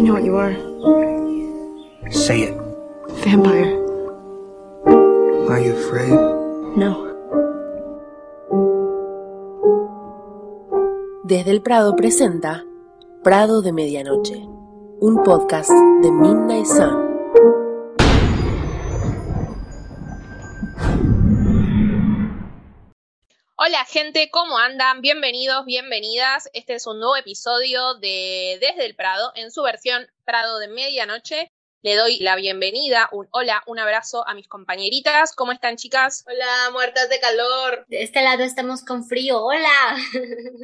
I know what you are. Say it. Vampire. Are you afraid? No. Desde el Prado presenta Prado de Medianoche, un podcast de Midnight Sun. Hola gente, ¿cómo andan? Bienvenidos, bienvenidas. Este es un nuevo episodio de Desde el Prado en su versión Prado de Medianoche. Le doy la bienvenida, un hola, un abrazo a mis compañeritas. ¿Cómo están chicas? Hola, muertas de calor. De este lado estamos con frío. Hola.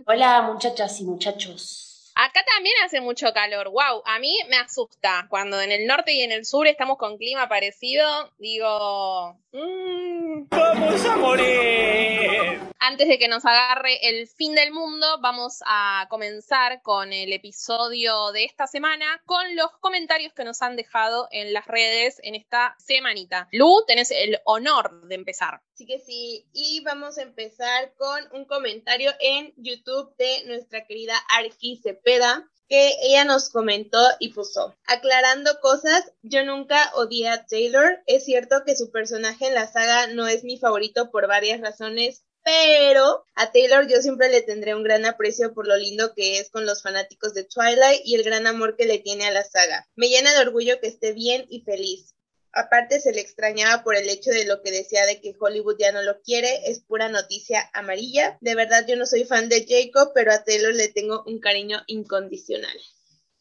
Hola muchachas y muchachos. Acá también hace mucho calor. Wow, a mí me asusta. Cuando en el norte y en el sur estamos con clima parecido, digo... Mmm, ¡Vamos a morir! Antes de que nos agarre el fin del mundo, vamos a comenzar con el episodio de esta semana con los comentarios que nos han dejado en las redes en esta semanita. Lu, tenés el honor de empezar. Sí que sí, y vamos a empezar con un comentario en YouTube de nuestra querida Arqui Cepeda, que ella nos comentó y puso, aclarando cosas, yo nunca odié a Taylor, es cierto que su personaje en la saga no es mi favorito por varias razones, pero a Taylor yo siempre le tendré un gran aprecio por lo lindo que es con los fanáticos de Twilight y el gran amor que le tiene a la saga. Me llena de orgullo que esté bien y feliz. Aparte se le extrañaba por el hecho de lo que decía de que Hollywood ya no lo quiere, es pura noticia amarilla. De verdad yo no soy fan de Jacob, pero a Taylor le tengo un cariño incondicional.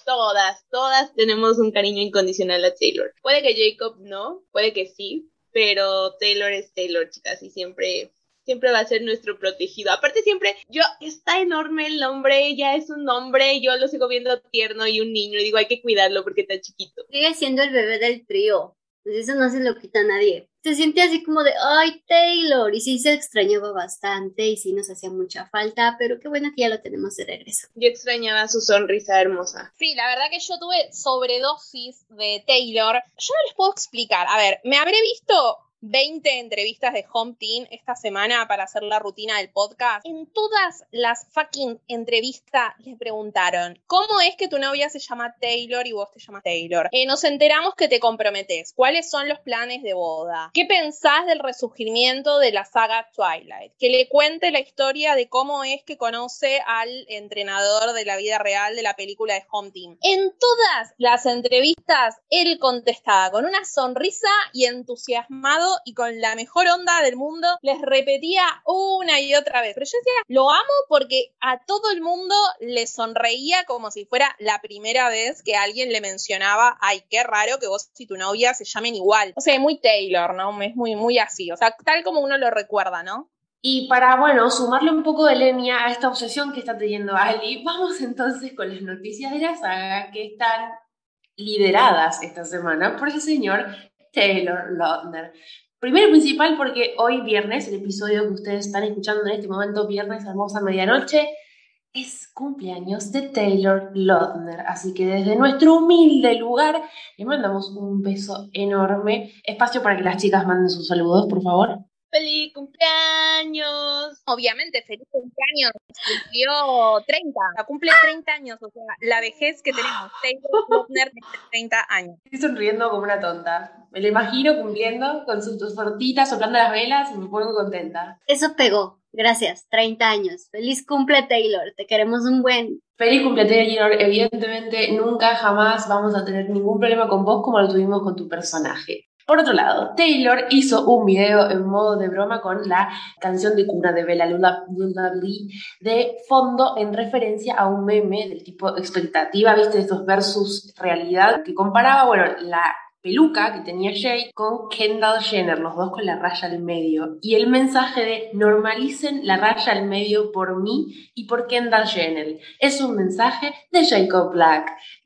Todas, todas tenemos un cariño incondicional a Taylor. Puede que Jacob no, puede que sí, pero Taylor es Taylor, chicas, y siempre siempre va a ser nuestro protegido. Aparte siempre, yo, está enorme el hombre, ya es un hombre, yo lo sigo viendo tierno y un niño, y digo, hay que cuidarlo porque está chiquito. Sigue siendo el bebé del trío. Pues eso no se lo quita a nadie. Se siente así como de, ay, Taylor. Y sí se extrañaba bastante y sí nos hacía mucha falta, pero qué bueno que ya lo tenemos de regreso. Yo extrañaba su sonrisa hermosa. Sí, la verdad que yo tuve sobredosis de Taylor. Yo no les puedo explicar. A ver, me habré visto 20 entrevistas de Home Team esta semana para hacer la rutina del podcast. En todas las fucking entrevistas les preguntaron, ¿cómo es que tu novia se llama Taylor y vos te llamas Taylor? Eh, nos enteramos que te comprometes. ¿Cuáles son los planes de boda? ¿Qué pensás del resurgimiento de la saga Twilight? Que le cuente la historia de cómo es que conoce al entrenador de la vida real de la película de Home Team. En todas las entrevistas, él contestaba con una sonrisa y entusiasmado y con la mejor onda del mundo les repetía una y otra vez. Pero yo decía, lo amo porque a todo el mundo le sonreía como si fuera la primera vez que alguien le mencionaba, ay, qué raro que vos y tu novia se llamen igual. O sea, muy Taylor, ¿no? Es muy, muy así. O sea, tal como uno lo recuerda, ¿no? Y para, bueno, sumarle un poco de leña a esta obsesión que está teniendo Ali, vamos entonces con las noticias de la saga que están lideradas esta semana por el señor Taylor Lautner. Primero principal porque hoy viernes, el episodio que ustedes están escuchando en este momento, viernes hermosa medianoche, es cumpleaños de Taylor Lautner. Así que desde nuestro humilde lugar le mandamos un beso enorme. Espacio para que las chicas manden sus saludos, por favor. ¡Feliz cumpleaños! Obviamente, feliz cumpleaños. Cumplió 30, o sea, cumple 30 años, o sea, la vejez que tenemos. Taylor Lautner tiene 30 años. Estoy sonriendo como una tonta. Me lo imagino cumpliendo con sus dos tortitas, soplando las velas y me pongo contenta. Eso pegó. Gracias. 30 años. Feliz cumple, Taylor. Te queremos un buen. Feliz cumple, Taylor. Evidentemente, nunca jamás vamos a tener ningún problema con vos como lo tuvimos con tu personaje. Por otro lado, Taylor hizo un video en modo de broma con la canción de cuna de Bella Lovely de fondo en referencia a un meme del tipo expectativa, viste, estos versus realidad, que comparaba, bueno, la peluca que tenía Jay con Kendall Jenner, los dos con la raya al medio. Y el mensaje de normalicen la raya al medio por mí y por Kendall Jenner. Es un mensaje de Jacob Black.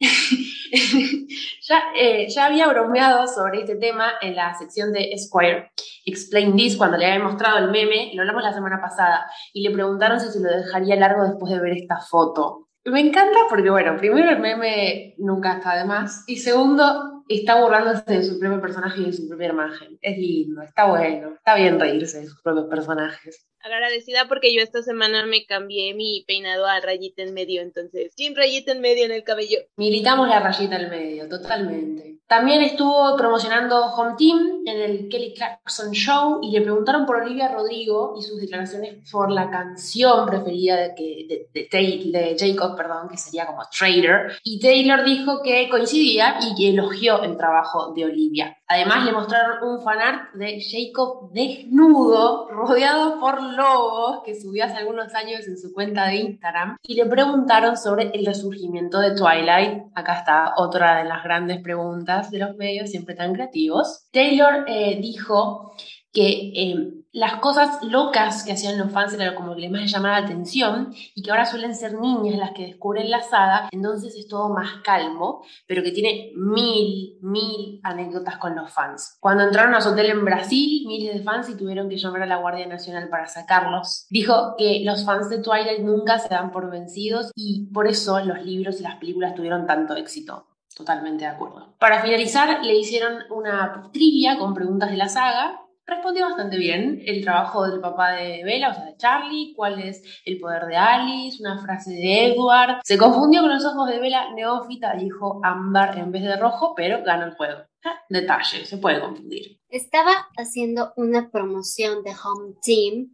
ya, eh, ya había bromeado sobre este tema en la sección de Esquire, Explain This, cuando le había mostrado el meme, lo hablamos la semana pasada, y le preguntaron si se lo dejaría largo después de ver esta foto. Me encanta porque, bueno, primero el meme nunca está de más, y segundo, está burlándose de su propio personaje y de su propia imagen. Es lindo, está bueno, está bien reírse de sus propios personajes. Agradecida porque yo esta semana me cambié mi peinado a rayita en medio, entonces, sin rayita en medio en el cabello. Militamos la rayita en medio, totalmente. También estuvo promocionando Home Team en el Kelly Clarkson Show y le preguntaron por Olivia Rodrigo y sus declaraciones por la canción preferida de, que, de, de, Jacob, perdón, que sería como Trader. Y Taylor dijo que coincidía y que elogió el trabajo de Olivia. Además le mostraron un fanart de Jacob desnudo, rodeado por lobos, que subió hace algunos años en su cuenta de Instagram, y le preguntaron sobre el resurgimiento de Twilight. Acá está otra de las grandes preguntas de los medios, siempre tan creativos. Taylor eh, dijo que eh, las cosas locas que hacían los fans era como que les más llamaba la atención y que ahora suelen ser niñas las que descubren la saga, entonces es todo más calmo, pero que tiene mil, mil anécdotas con los fans. Cuando entraron a su hotel en Brasil, miles de fans y tuvieron que llamar a la Guardia Nacional para sacarlos. Dijo que los fans de Twilight nunca se dan por vencidos y por eso los libros y las películas tuvieron tanto éxito. Totalmente de acuerdo. Para finalizar, le hicieron una trivia con preguntas de la saga respondió bastante bien el trabajo del papá de Bella, o sea, de Charlie, cuál es el poder de Alice, una frase de Edward. Se confundió con los ojos de Bella neófita, dijo ámbar en vez de rojo, pero ganó el juego. Ah, detalle, se puede confundir. ¿Estaba haciendo una promoción de Home Team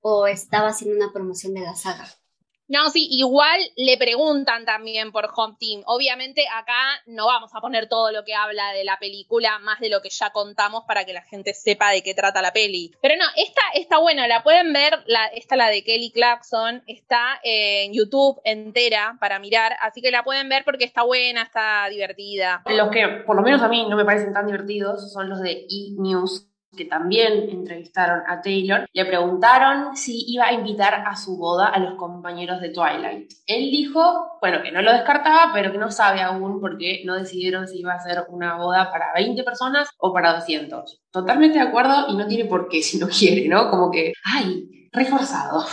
o estaba haciendo una promoción de la saga? No, sí, igual le preguntan también por Home Team. Obviamente acá no vamos a poner todo lo que habla de la película, más de lo que ya contamos para que la gente sepa de qué trata la peli. Pero no, esta está buena, la pueden ver, la, esta la de Kelly Clarkson, está en YouTube entera para mirar, así que la pueden ver porque está buena, está divertida. Los que por lo menos a mí no me parecen tan divertidos son los de E! News que también entrevistaron a Taylor, le preguntaron si iba a invitar a su boda a los compañeros de Twilight. Él dijo, bueno, que no lo descartaba, pero que no sabe aún porque no decidieron si iba a ser una boda para 20 personas o para 200. Totalmente de acuerdo y no tiene por qué si no quiere, ¿no? Como que, ay, reforzado.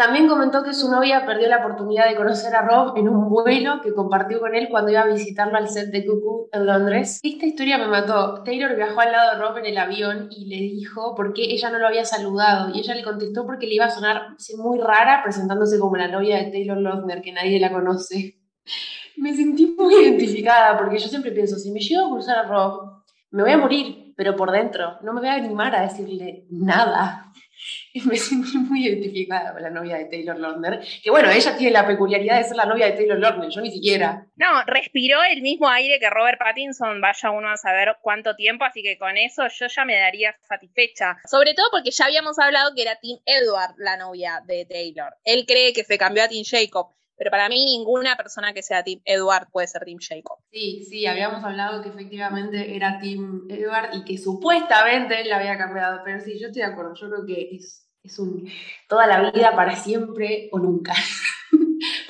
También comentó que su novia perdió la oportunidad de conocer a Rob en un vuelo que compartió con él cuando iba a visitarlo al set de Cuckoo en Londres. Esta historia me mató. Taylor viajó al lado de Rob en el avión y le dijo por qué ella no lo había saludado. Y ella le contestó porque le iba a sonar muy rara presentándose como la novia de Taylor Lautner, que nadie la conoce. Me sentí muy identificada porque yo siempre pienso, si me llego a cruzar a Rob, me voy a morir, pero por dentro no me voy a animar a decirle nada. me sentí muy identificada con la novia de Taylor Lautner, que bueno, ella tiene la peculiaridad de ser la novia de Taylor Lautner, yo ni siquiera. No, respiró el mismo aire que Robert Pattinson, vaya uno a saber cuánto tiempo, así que con eso yo ya me daría satisfecha. Sobre todo porque ya habíamos hablado que era Tim Edward la novia de Taylor. Él cree que se cambió a Tim Jacob. Pero para mí ninguna persona que sea Tim Edward puede ser Tim Jacob. Sí, sí, habíamos hablado que efectivamente era Tim Edward y que supuestamente él la había cambiado. Pero sí, yo estoy de acuerdo. Yo creo que es, es un toda la vida para siempre o nunca.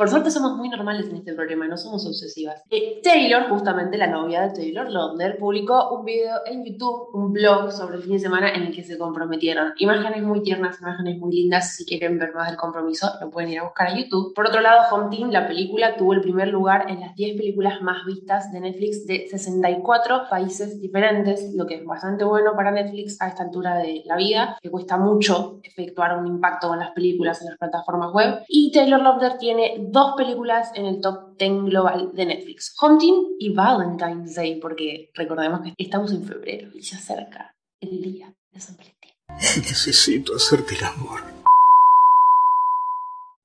Por suerte somos muy normales en este problema, no somos obsesivas. Eh, Taylor, justamente la novia de Taylor Lautner, publicó un video en YouTube, un blog sobre el fin de semana en el que se comprometieron. Imágenes muy tiernas, imágenes muy lindas. Si quieren ver más del compromiso, lo pueden ir a buscar a YouTube. Por otro lado, Home Team, la película, tuvo el primer lugar en las 10 películas más vistas de Netflix de 64 países diferentes, lo que es bastante bueno para Netflix a esta altura de la vida, que cuesta mucho efectuar un impacto con las películas en las plataformas web. Y Taylor Lautner tiene dos películas en el top 10 global de Netflix, Hunting y Valentine's Day, porque recordemos que estamos en febrero y se acerca el día de San Valentín. Necesito hacerte el amor.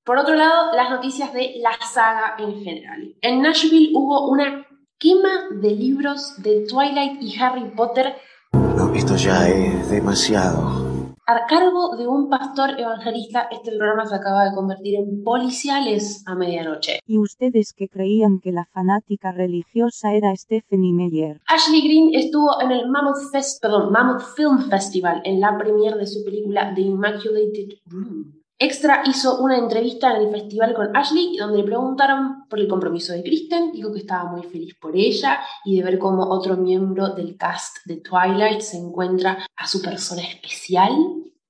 Por otro lado, las noticias de la saga en general. En Nashville hubo una quema de libros de Twilight y Harry Potter. No, esto ya es demasiado. A cargo de un pastor evangelista, este programa se acaba de convertir en policiales a medianoche. ¿Y ustedes que creían que la fanática religiosa era Stephanie Meyer? Ashley Green estuvo en el Mammoth, Fest, perdón, Mammoth Film Festival en la premiere de su película The Immaculated Room. Extra hizo una entrevista en el festival con Ashley donde le preguntaron por el compromiso de Kristen, dijo que estaba muy feliz por ella y de ver cómo otro miembro del cast de Twilight se encuentra a su persona especial.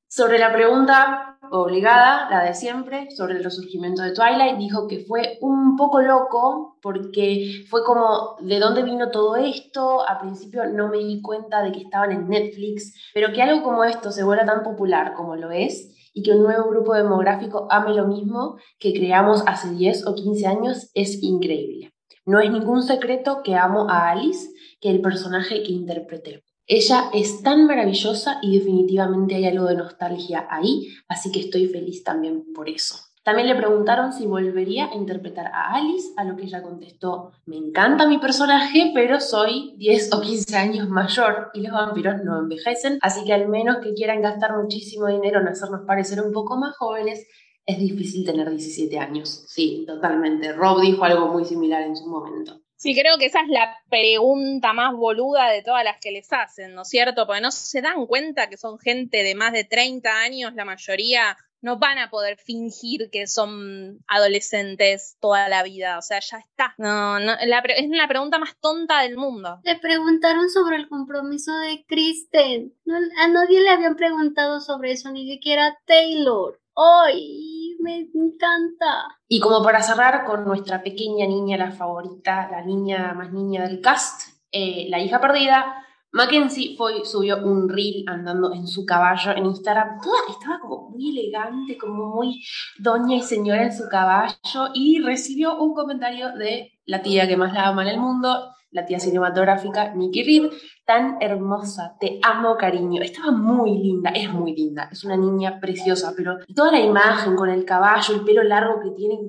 Sobre la pregunta obligada, la de siempre, sobre el resurgimiento de Twilight, dijo que fue un poco loco porque fue como, ¿de dónde vino todo esto? A principio no me di cuenta de que estaban en Netflix, pero que algo como esto se vuelva tan popular como lo es y que un nuevo grupo demográfico ame lo mismo que creamos hace 10 o 15 años es increíble. No es ningún secreto que amo a Alice, que el personaje que interpreté. Ella es tan maravillosa y definitivamente hay algo de nostalgia ahí, así que estoy feliz también por eso. También le preguntaron si volvería a interpretar a Alice, a lo que ella contestó, me encanta mi personaje, pero soy 10 o 15 años mayor y los vampiros no envejecen, así que al menos que quieran gastar muchísimo dinero en hacernos parecer un poco más jóvenes, es difícil tener 17 años. Sí, totalmente. Rob dijo algo muy similar en su momento. Sí, creo que esa es la pregunta más boluda de todas las que les hacen, ¿no es cierto? Porque no se dan cuenta que son gente de más de 30 años, la mayoría no van a poder fingir que son adolescentes toda la vida, o sea, ya está. No, no es la pregunta más tonta del mundo. Le preguntaron sobre el compromiso de Kristen. a nadie le habían preguntado sobre eso, ni siquiera a Taylor. ¡Ay! Me encanta. Y como para cerrar con nuestra pequeña niña, la favorita, la niña más niña del cast, eh, la hija perdida, Mackenzie fue, subió un reel andando en su caballo en Instagram. Toda, estaba como muy elegante, como muy doña y señora en su caballo. Y recibió un comentario de la tía que más la ama en el mundo, la tía cinematográfica Nikki Reed, tan hermosa, te amo cariño, estaba muy linda, es muy linda, es una niña preciosa, pero toda la imagen con el caballo, el pelo largo que tiene,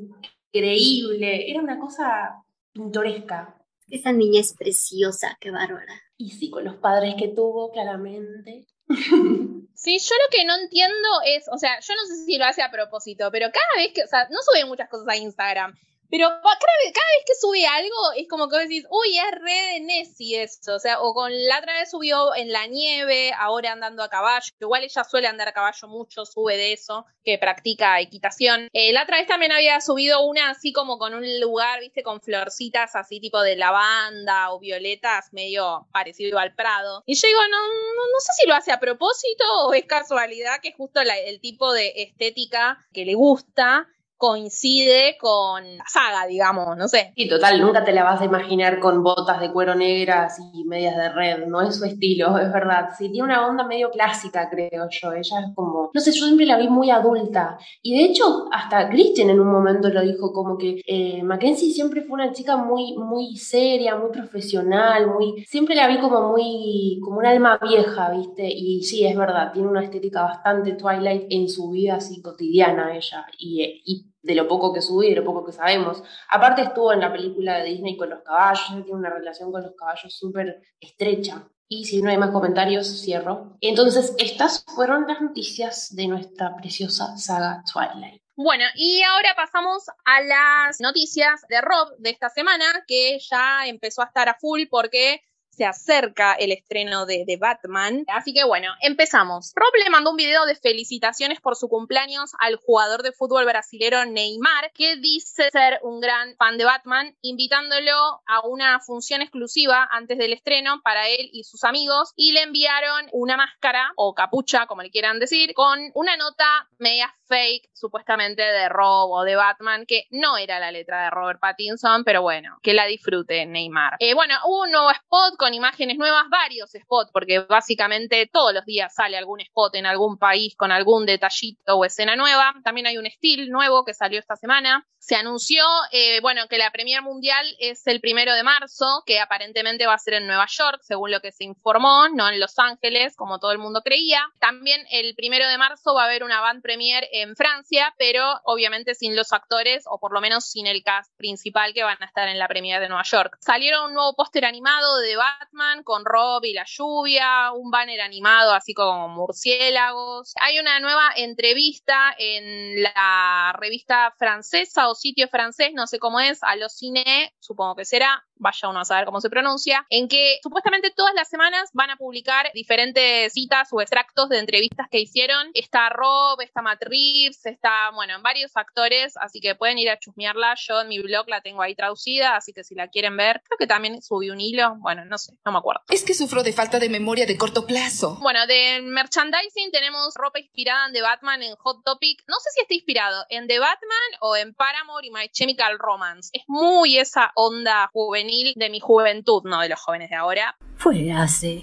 increíble, era una cosa pintoresca. Esa niña es preciosa, qué bárbara. Y sí, con los padres que tuvo, claramente. Sí, yo lo que no entiendo es, o sea, yo no sé si lo hace a propósito, pero cada vez que, o sea, no sube muchas cosas a Instagram, pero cada vez, que sube algo es como que vos decís, uy, es re de Nessie eso. O sea, o con la otra vez subió en la nieve, ahora andando a caballo. Igual ella suele andar a caballo mucho, sube de eso, que practica equitación. Eh, la otra vez también había subido una así como con un lugar, viste, con florcitas así tipo de lavanda o violetas, medio parecido al Prado. Y yo digo, no, no, sé si lo hace a propósito o es casualidad que justo el tipo de estética que le gusta coincide con la saga, digamos, no sé. Y total, nunca te la vas a imaginar con botas de cuero negras y medias de red, no es su estilo, es verdad. Sí, tiene una onda medio clásica, creo yo. Ella es como, no sé, yo siempre la vi muy adulta. Y de hecho, hasta Christian en un momento lo dijo, como que eh, Mackenzie siempre fue una chica muy, muy seria, muy profesional, muy, siempre la vi como muy, como un alma vieja, ¿viste? Y sí, es verdad, tiene una estética bastante Twilight en su vida así cotidiana ella. Y, y de lo poco que sube y de lo poco que sabemos. Aparte estuvo en la película de Disney con los caballos, tiene una relación con los caballos súper estrecha. Y si no hay más comentarios, cierro. Entonces, estas fueron las noticias de nuestra preciosa saga Twilight. Bueno, y ahora pasamos a las noticias de Rob de esta semana, que ya empezó a estar a full porque se acerca el estreno de, Batman. Así que bueno, empezamos. Rob le mandó un video de felicitaciones por su cumpleaños al jugador de fútbol brasilero Neymar, que dice ser un gran fan de Batman, invitándolo a una función exclusiva antes del estreno para él y sus amigos, y le enviaron una máscara o capucha, como le quieran decir, con una nota media fake, supuestamente de Rob o de Batman, que no era la letra de Robert Pattinson, pero bueno, que la disfrute Neymar. Eh, bueno, hubo un nuevo spot con con imágenes nuevas, varios spots, porque básicamente todos los días sale algún spot en algún país con algún detallito o escena nueva. También hay un estilo nuevo que salió esta semana. Se anunció, eh, bueno, que la Premier Mundial es el primero de marzo, que aparentemente va a ser en Nueva York, según lo que se informó, no en Los Ángeles, como todo el mundo creía. También el primero de marzo va a haber una band premier en Francia, pero obviamente sin los actores, o por lo menos sin el cast principal que van a estar en la Premier de Nueva York. Salieron un nuevo póster animado de Batman con Rob y la lluvia, un banner animado así como murciélagos. Hay una nueva entrevista en la revista francesa o sitio francés, no sé cómo es, a los cine, supongo que será, vaya uno a saber cómo se pronuncia, en que supuestamente todas las semanas van a publicar diferentes citas o extractos de entrevistas que hicieron. Está Rob, está Matt Reeves, está, bueno, varios actores, así que pueden ir a chusmearla. Yo en mi blog la tengo ahí traducida, así que si la quieren ver, creo que también subí un hilo, bueno, no sé, no me acuerdo. Es que sufro de falta de memoria de corto plazo. Bueno, de merchandising tenemos ropa inspirada en The Batman en Hot Topic. No sé si está inspirado en The Batman o en Paramore y My Chemical Romance. Es muy esa onda juvenil de mi juventud, no de los jóvenes de ahora. Fue hace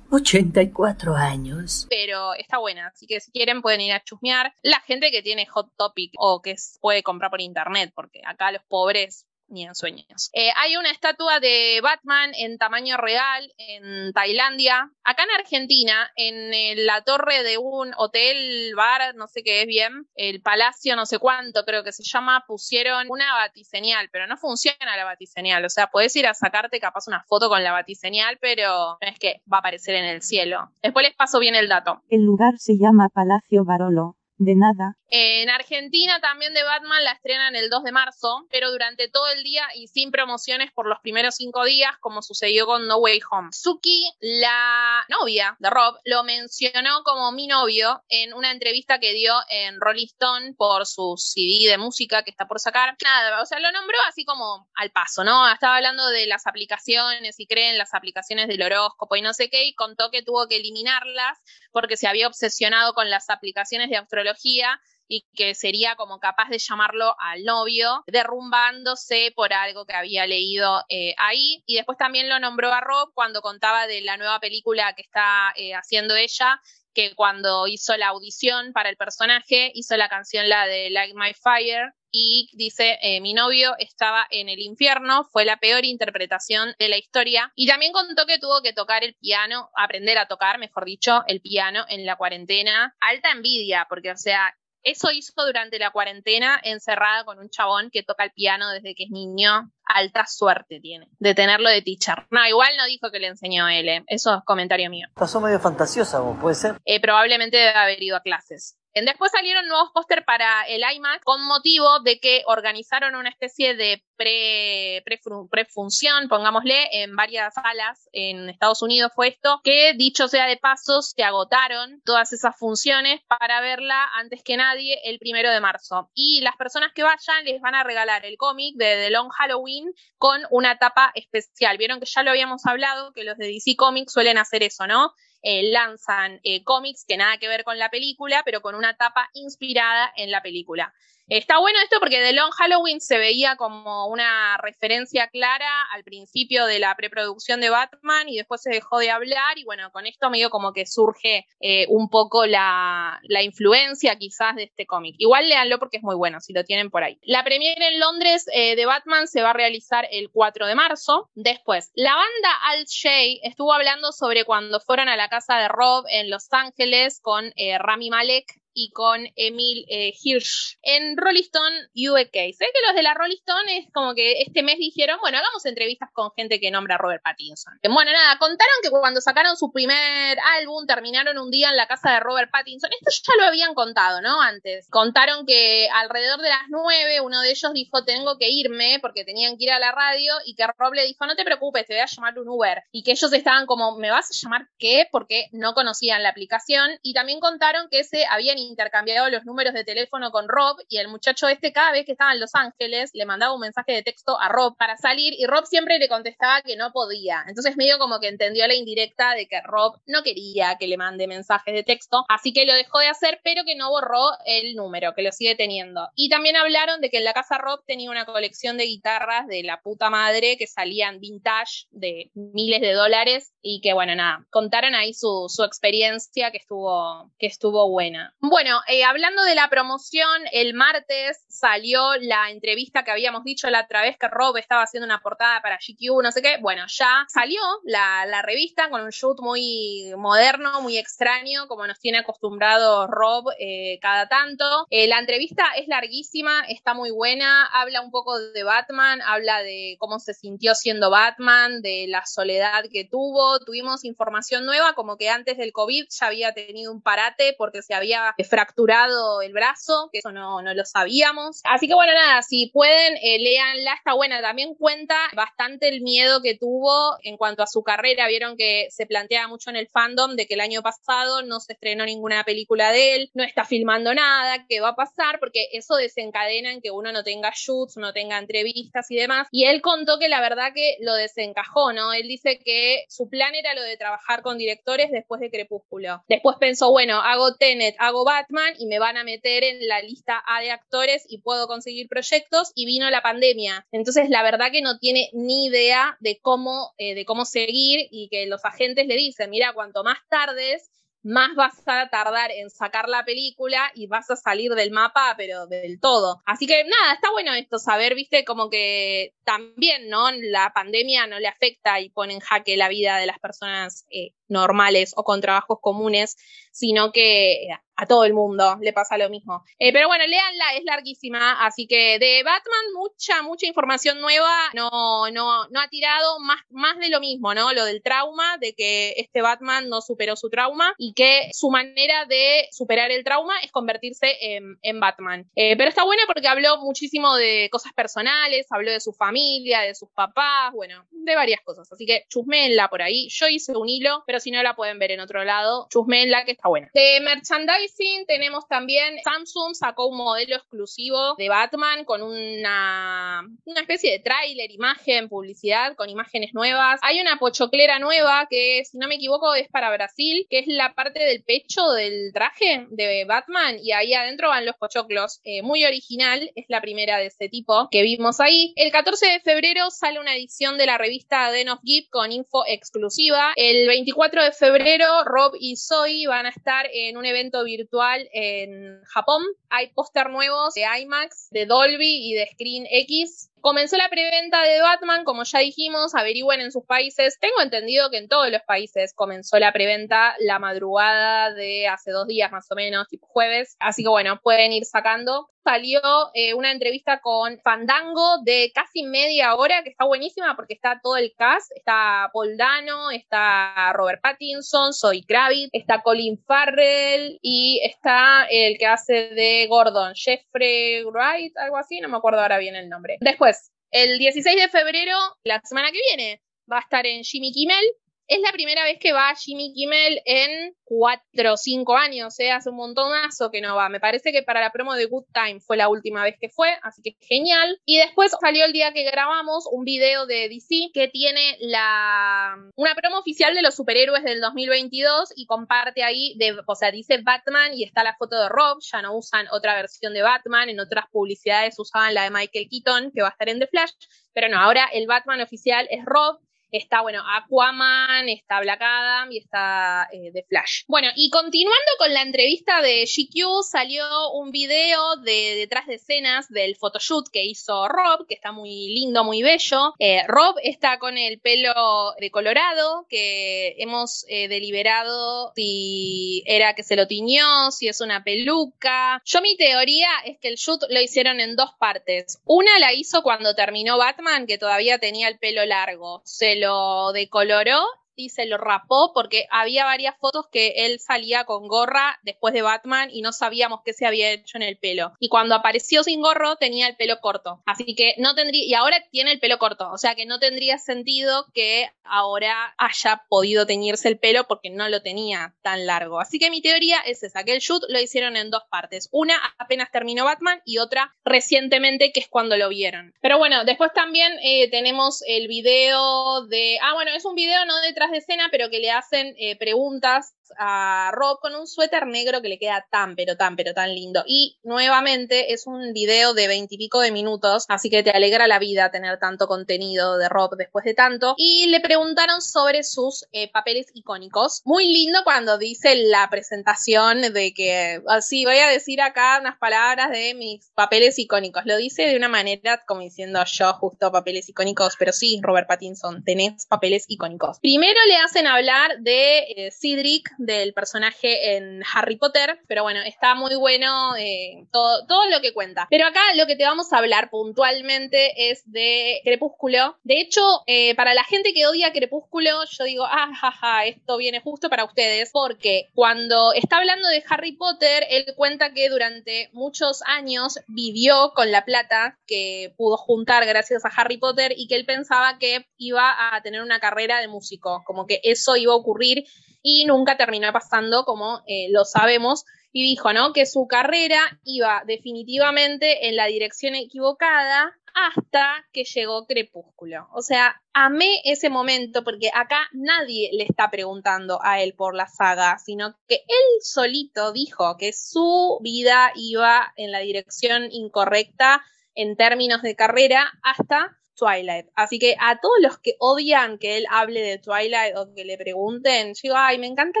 84 años. Pero está buena, así que si quieren pueden ir a chusmear. La gente que tiene Hot Topic o que puede comprar por internet, porque acá los pobres ni en sueños. Eh, hay una estatua de Batman en tamaño real en Tailandia. Acá en Argentina, en la torre de un hotel, bar, no sé qué es bien, el palacio, no sé cuánto creo que se llama, pusieron una batiseñal, pero no funciona la batiseñal. O sea, puedes ir a sacarte capaz una foto con la batiseñal, pero no es que va a aparecer en el cielo. Después les paso bien el dato. El lugar se llama Palacio Barolo. De nada. En Argentina también de Batman la estrenan el 2 de marzo, pero durante todo el día y sin promociones por los primeros cinco días, como sucedió con No Way Home. Suki, la novia de Rob, lo mencionó como mi novio en una entrevista que dio en Rolling Stone por su CD de música que está por sacar. Nada, o sea, lo nombró así como al paso, ¿no? Estaba hablando de las aplicaciones y creen las aplicaciones del horóscopo y no sé qué, y contó que tuvo que eliminarlas porque se había obsesionado con las aplicaciones de astrología y que sería como capaz de llamarlo al novio, derrumbándose por algo que había leído eh, ahí. Y después también lo nombró a Rob cuando contaba de la nueva película que está eh, haciendo ella, que cuando hizo la audición para el personaje, hizo la canción la de Like My Fire, y dice, eh, mi novio estaba en el infierno, fue la peor interpretación de la historia. Y también contó que tuvo que tocar el piano, aprender a tocar, mejor dicho, el piano en la cuarentena. Alta envidia, porque, o sea, eso hizo durante la cuarentena, encerrada con un chabón que toca el piano desde que es niño. Alta suerte tiene de tenerlo de teacher. No, igual no dijo que le enseñó a él. ¿eh? Eso es comentario mío. Pasó medio fantasiosa, vos, ¿puede ser? Eh, probablemente debe haber ido a clases. Después salieron nuevos póster para el iMac con motivo de que organizaron una especie de pre, prefunción, pongámosle, en varias salas en Estados Unidos fue esto, que dicho sea de paso, se agotaron todas esas funciones para verla antes que nadie el primero de marzo. Y las personas que vayan les van a regalar el cómic de The Long Halloween con una tapa especial. Vieron que ya lo habíamos hablado, que los de DC Comics suelen hacer eso, ¿no? Eh, lanzan eh, cómics que nada que ver con la película, pero con una tapa inspirada en la película. Está bueno esto porque The Long Halloween se veía como una referencia clara al principio de la preproducción de Batman y después se dejó de hablar y bueno, con esto medio como que surge eh, un poco la, influencia quizás de este cómic. Igual léanlo porque es muy bueno, si lo tienen por ahí. La premiere en Londres eh, de Batman se va a realizar el 4 de marzo. Después, la banda Al Shay estuvo hablando sobre cuando fueron a la casa de Rob en Los Ángeles con eh, Rami Malek y con Emil eh, Hirsch en Rolling Stone UK. Sé que los de la Rolling Stone es como que este mes dijeron, bueno, hagamos entrevistas con gente que nombra a Robert Pattinson. Bueno, nada, contaron que cuando sacaron su primer álbum terminaron un día en la casa de Robert Pattinson. Esto ya lo habían contado, ¿no? Antes. Contaron que alrededor de las nueve uno de ellos dijo, tengo que irme porque tenían que ir a la radio y que Rob le dijo, no te preocupes, te voy a llamar un Uber. Y que ellos estaban como, ¿me vas a llamar qué? Porque no conocían la aplicación. Y también contaron que se habían intercambiado los números de teléfono con Rob y el muchacho este cada vez que estaba en Los Ángeles le mandaba un mensaje de texto a Rob para salir y Rob siempre le contestaba que no podía. Entonces medio como que entendió la indirecta de que Rob no quería que le mande mensajes de texto, así que lo dejó de hacer, pero que no borró el número, que lo sigue teniendo. Y también hablaron de que en la casa Rob tenía una colección de guitarras de la puta madre que salían vintage de miles de dólares y que bueno, nada, contaron ahí su, su experiencia que estuvo, que estuvo buena. Bueno, eh, hablando de la promoción, el martes salió la entrevista que habíamos dicho la otra vez que Rob estaba haciendo una portada para GQ, no sé qué. Bueno, ya salió la, revista con un shoot muy moderno, muy extraño, como nos tiene acostumbrado Rob eh, cada tanto. Eh, la entrevista es larguísima, está muy buena, habla un poco de Batman, habla de cómo se sintió siendo Batman, de la soledad que tuvo. Tuvimos información nueva, como que antes del COVID ya había tenido un parate porque se había fracturado el brazo, que eso no, no lo sabíamos. Así que bueno, nada, si pueden, eh, leanla, está buena. También cuenta bastante el miedo que tuvo en cuanto a su carrera. Vieron que se planteaba mucho en el fandom de que el año pasado no se estrenó ninguna película de él, no está filmando nada, qué va a pasar, porque eso desencadena en que uno no tenga shoots, no tenga entrevistas y demás. Y él contó que la verdad que lo desencajó, ¿no? Él dice que su plan era lo de trabajar con directores después de Crepúsculo. Después pensó, bueno, hago Tenet, hago Batman y me van a meter en la lista A de actores y puedo conseguir proyectos y vino la pandemia. Entonces, la verdad que no tiene ni idea de cómo, eh, de cómo seguir y que los agentes le dicen, mira, cuanto más tardes, más vas a tardar en sacar la película y vas a salir del mapa, pero del todo. Así que nada, está bueno esto, saber, viste, como que también, ¿no? La pandemia no le afecta y pone en jaque la vida de las personas eh, normales o con trabajos comunes, sino que a todo el mundo le pasa lo mismo. Eh, pero bueno, léanla, es larguísima, así que de Batman mucha, mucha información nueva, no, no, no ha tirado más, más de lo mismo, ¿no? Lo del trauma, de que este Batman no superó su trauma y que su manera de superar el trauma es convertirse en, Batman. Eh, pero está buena porque habló muchísimo de cosas personales, habló de su familia, de sus papás, bueno, de varias cosas. Así que chusmeenla por ahí. Yo hice un hilo, pero si no la pueden ver en otro lado, chusmeenla que está buena. De merchandising tenemos también, Samsung sacó un modelo exclusivo de Batman con una, una especie de tráiler, imagen, publicidad, con imágenes nuevas. Hay una pochoclera nueva que, si no me equivoco, es para Brasil, que es la parte del pecho del traje de Batman y ahí adentro van los pochoclos. Eh, muy original, es la primera de ese tipo que vimos ahí. El 14 de febrero sale una edición de la revista Den of Gift con info exclusiva. El 24 de febrero, Rob y Zoe van a estar en un evento virtual en Japón. Hay póster nuevos de IMAX, de Dolby y de Screen X. Comenzó la preventa de Batman, como ya dijimos, averigüen en sus países. Tengo entendido que en todos los países comenzó la preventa la madrugada de hace dos días más o menos, tipo jueves. Así que bueno, pueden ir sacando. Salió eh, una entrevista con Fandango de casi media hora, que está buenísima porque está todo el cast. Está Paul Dano, está Robert Pattinson, Zoe Kravitz, está Colin Farrell y está el que hace de Gordon, Jeffrey Wright, algo así, no me acuerdo ahora bien el nombre. Después, el 16 de febrero, la semana que viene, va a estar en Jimmy Kimmel es la primera vez que va Jimmy Kimmel en cuatro o cinco años, ¿eh? hace un montonazo que no va. Me parece que para la promo de Good Time fue la última vez que fue, así que genial. Y después salió el día que grabamos un video de DC que tiene la una promo oficial de los superhéroes del 2022 y comparte ahí, de, o sea, dice Batman y está la foto de Rob, ya no usan otra versión de Batman, en otras publicidades usaban la de Michael Keaton, que va a estar en The Flash, pero no, ahora el Batman oficial es Rob Está, bueno, Aquaman, está Black Adam y está eh, The Flash. Bueno, y continuando con la entrevista de GQ, salió un video de detrás de escenas del photoshoot que hizo Rob, que está muy lindo, muy bello. Eh, Rob está con el pelo de colorado, que hemos eh, deliberado si era que se lo tiñó, si es una peluca. Yo mi teoría es que el shoot lo hicieron en dos partes. Una la hizo cuando terminó Batman, que todavía tenía el pelo largo. Lo decoloró y se lo rapó porque había varias fotos que él salía con gorra después de Batman y no sabíamos qué se había hecho en el pelo. Y cuando apareció sin gorro tenía el pelo corto. Así que no tendría, y ahora tiene el pelo corto, o sea que no tendría sentido que ahora haya podido teñirse el pelo porque no lo tenía tan largo. Así que mi teoría es esa, que el shoot lo hicieron en dos partes. Una apenas terminó Batman y otra recientemente que es cuando lo vieron. Pero bueno, después también eh, tenemos el video de, ah bueno, es un video no detrás de escena, pero que le hacen eh, preguntas a Rob con un suéter negro que le queda tan, pero tan, pero tan lindo. Y nuevamente es un video de veintipico de minutos, así que te alegra la vida tener tanto contenido de Rob después de tanto. Y le preguntaron sobre sus eh, papeles icónicos. Muy lindo cuando dice la presentación de que, así voy a decir acá unas palabras de mis papeles icónicos. Lo dice de una manera como diciendo yo justo papeles icónicos, pero sí, Robert Pattinson, tenés papeles icónicos. Primero le hacen hablar de eh, Cedric del personaje en Harry Potter, pero bueno, está muy bueno eh, todo, todo lo que cuenta. Pero acá lo que te vamos a hablar puntualmente es de Crepúsculo. De hecho, eh, para la gente que odia Crepúsculo, yo digo, ah, jaja, esto viene justo para ustedes, porque cuando está hablando de Harry Potter, él cuenta que durante muchos años vivió con la plata que pudo juntar gracias a Harry Potter y que él pensaba que iba a tener una carrera de músico, como que eso iba a ocurrir y nunca terminó pasando como eh, lo sabemos y dijo, ¿no? Que su carrera iba definitivamente en la dirección equivocada hasta que llegó Crepúsculo. O sea, amé ese momento porque acá nadie le está preguntando a él por la saga, sino que él solito dijo que su vida iba en la dirección incorrecta en términos de carrera hasta Twilight. Así que a todos los que odian que él hable de Twilight o que le pregunten, digo, ay, me encanta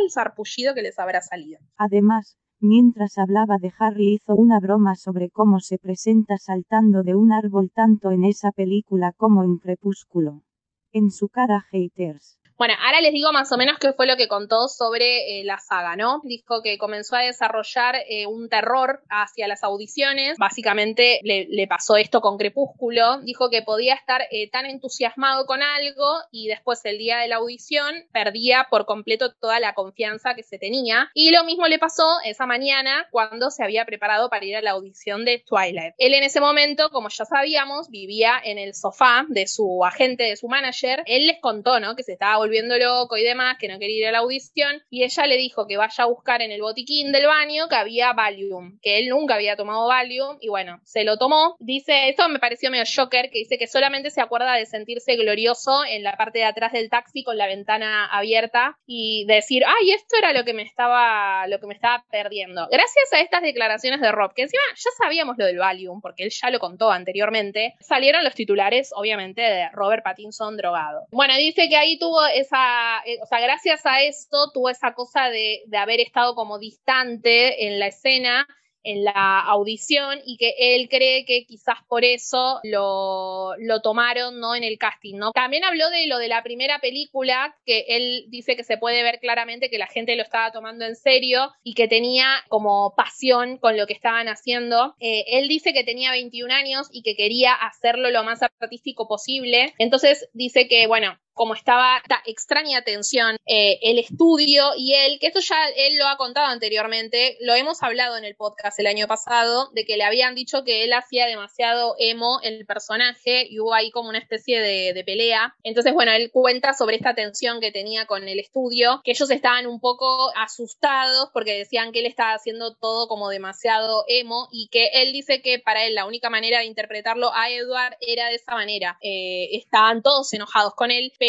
el sarpullido que les habrá salido. Además, Mientras hablaba de Harry hizo una broma sobre cómo se presenta saltando de un árbol tanto en esa película como en Crepúsculo. En su cara haters. Bueno, ahora les digo más o menos qué fue lo que contó sobre eh, la saga, ¿no? Dijo que comenzó a desarrollar eh, un terror hacia las audiciones. Básicamente le, pasó esto con Crepúsculo. Dijo que podía estar eh, tan entusiasmado con algo y después el día de la audición perdía por completo toda la confianza que se tenía. Y lo mismo le pasó esa mañana cuando se había preparado para ir a la audición de Twilight. Él en ese momento, como ya sabíamos, vivía en el sofá de su agente, de su manager. Él les contó, ¿no? Que se estaba volviendo loco y demás, que no quería ir a la audición, y ella le dijo que vaya a buscar en el botiquín del baño que había Valium, que él nunca había tomado Valium, y bueno, se lo tomó. Dice, esto me pareció medio shocker, que dice que solamente se acuerda de sentirse glorioso en la parte de atrás del taxi con la ventana abierta y decir, ay, esto era lo que me estaba, lo que me estaba perdiendo. Gracias a estas declaraciones de Rob, que encima ya sabíamos lo del Valium, porque él ya lo contó anteriormente, salieron los titulares, obviamente, de Robert Pattinson drogado. Bueno, dice que ahí tuvo esa, eh, o sea, gracias a esto tuvo esa cosa de, de haber estado como distante en la escena en la audición y que él cree que quizás por eso lo, lo, tomaron ¿no? en el casting. ¿no? También habló de lo de la primera película, que él dice que se puede ver claramente que la gente lo estaba tomando en serio y que tenía como pasión con lo que estaban haciendo. Eh, él dice que tenía 21 años y que quería hacerlo lo más artístico posible. Entonces dice que, bueno, como estaba esta extraña tensión, eh, el estudio y él, que esto ya él lo ha contado anteriormente, lo hemos hablado en el podcast el año pasado, de que le habían dicho que él hacía demasiado emo el personaje y hubo ahí como una especie de, pelea. Entonces, bueno, él cuenta sobre esta tensión que tenía con el estudio, que ellos estaban un poco asustados porque decían que él estaba haciendo todo como demasiado emo y que él dice que para él la única manera de interpretarlo a Edward era de esa manera. Eh, estaban todos enojados con él, pero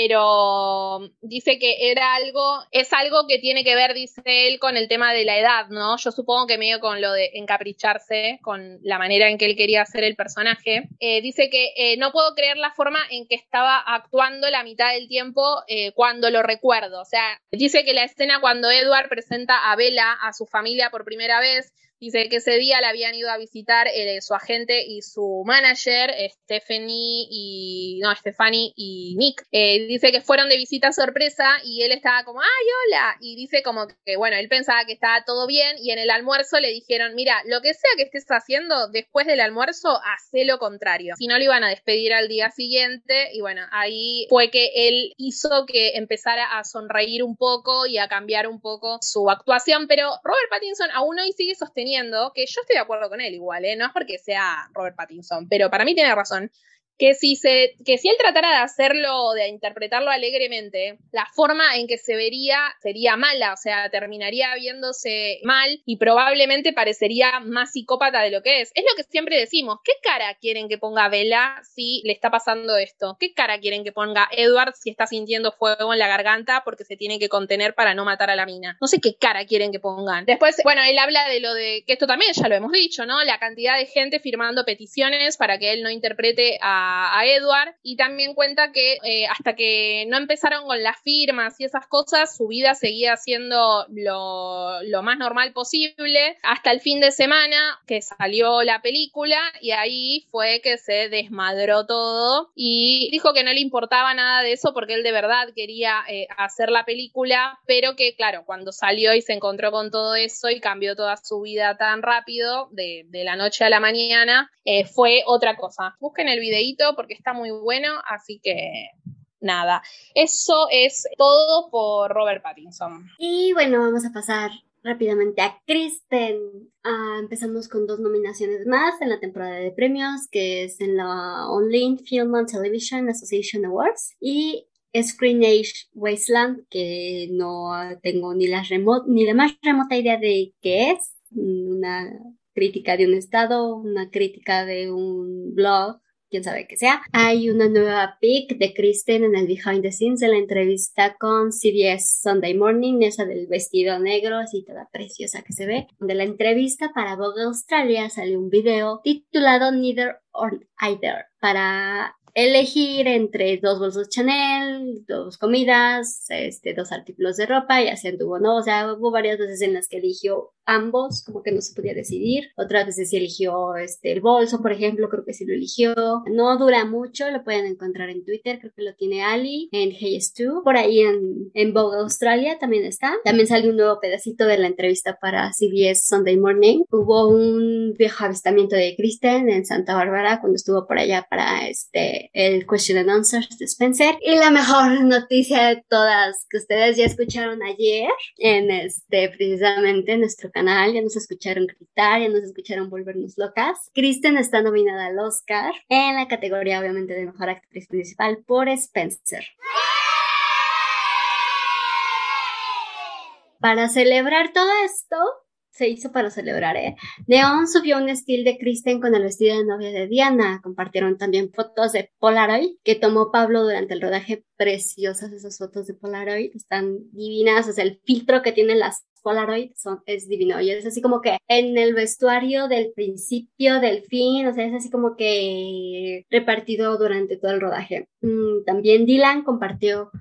dice que era algo, es algo que tiene que ver, dice él, con el tema de la edad, ¿no? Yo supongo que medio con lo de encapricharse, con la manera en que él quería hacer el personaje. Eh, dice que eh, no puedo creer la forma en que estaba actuando la mitad del tiempo eh, cuando lo recuerdo. O sea, dice que la escena cuando Edward presenta a Bella a su familia por primera vez, Dice que ese día le habían ido a visitar eh, su agente y su manager, Stephanie y. No, Stephanie y Nick. Eh, dice que fueron de visita sorpresa y él estaba como, ¡ay, hola! Y dice como que, bueno, él pensaba que estaba todo bien y en el almuerzo le dijeron, mira, lo que sea que estés haciendo después del almuerzo, hace lo contrario. Si no, lo iban a despedir al día siguiente y bueno, ahí fue que él hizo que empezara a sonreír un poco y a cambiar un poco su actuación, pero Robert Pattinson aún hoy sigue sosteniendo que yo estoy de acuerdo con él igual, ¿eh? no es porque sea Robert Pattinson, pero para mí tiene razón, que si, se, que si él tratara de hacerlo, de interpretarlo alegremente, la forma en que se vería sería mala, o sea, terminaría viéndose mal y probablemente parecería más psicópata de lo que es. Es lo que siempre decimos, ¿qué cara quieren que ponga Bella si le está pasando esto? ¿Qué cara quieren que ponga Edward si está sintiendo fuego en la garganta porque se tiene que contener para no matar a la mina? No sé qué cara quieren que pongan. Después, bueno, él habla de lo de, que esto también ya lo hemos dicho, ¿no? La cantidad de gente firmando peticiones para que él no interprete a a, Edward y también cuenta que eh, hasta que no empezaron con las firmas y esas cosas, su vida seguía siendo lo, más normal posible hasta el fin de semana que salió la película y ahí fue que se desmadró todo y dijo que no le importaba nada de eso porque él de verdad quería eh, hacer la película, pero que claro, cuando salió y se encontró con todo eso y cambió toda su vida tan rápido, de, de la noche a la mañana, eh, fue otra cosa. Busquen el videíto porque está muy bueno, así que nada, eso es todo por Robert Pattinson. Y bueno, vamos a pasar rápidamente a Kristen. Ah, empezamos con dos nominaciones más en la temporada de premios, que es en la Online Film and Television Association Awards y Screen Age Wasteland, que no tengo ni la, ni la más remota idea de qué es, una crítica de un estado, una crítica de un blog, quién sabe qué sea. Hay una nueva pic de Kristen en el behind the scenes de la entrevista con CBS Sunday Morning, esa del vestido negro, así toda preciosa que se ve. De la entrevista para Vogue Australia salió un video titulado Neither or Either para elegir entre dos bolsos Chanel, dos comidas, este, dos artículos de ropa y así anduvo, ¿no? O sea, hubo varias veces en las que eligió ambos, como que no se podía decidir. Otras veces sí eligió este, el bolso, por ejemplo, creo que sí lo eligió. No dura mucho, lo pueden encontrar en Twitter, creo que lo tiene Ali, en Hey Stu, por ahí en, en Vogue Australia también está. También salió un nuevo pedacito de la entrevista para CBS Sunday Morning. Hubo un viejo avistamiento de Kristen en Santa Bárbara cuando estuvo por allá para este el Question and Answers de Spencer. Y la mejor noticia de todas que ustedes ya escucharon ayer en este precisamente nuestro canal canal, ya nos escucharon gritar, ya nos escucharon volvernos locas. Kristen está nominada al Oscar en la categoría obviamente de mejor actriz principal por Spencer. Para celebrar todo esto, se hizo para celebrar, ¿eh? Neon subió un estilo de Kristen con el vestido de novia de Diana. Compartieron también fotos de Polaroid que tomó Pablo durante el rodaje. Preciosas esas fotos de Polaroid, están divinas. O sea, el filtro que tienen las Polaroid son, es divino. Y es así como que en el vestuario del principio, del fin, o sea, es así como que repartido durante todo el rodaje. Mm, también Dylan compartió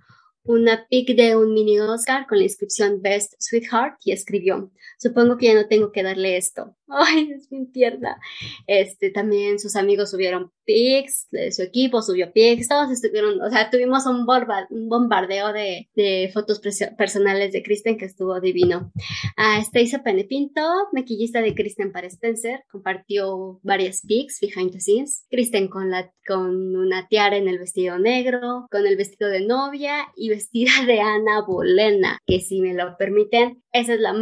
una pic de un mini Oscar con la inscripción Best Sweetheart y escribió, supongo que ya no tengo que darle esto. Ay, es bien tierna. Este, también sus amigos subieron pics, su equipo subió pics, todos estuvieron, o sea, tuvimos un, bombardeo de, de fotos personales de Kristen que estuvo divino. A Stacey Penepinto, maquillista de Kristen para Spencer, compartió varias pics behind the scenes. Kristen con, la, con una tiara en el vestido negro, con el vestido de novia y vestida de Ana Bolena, que si me lo permiten, esa es la,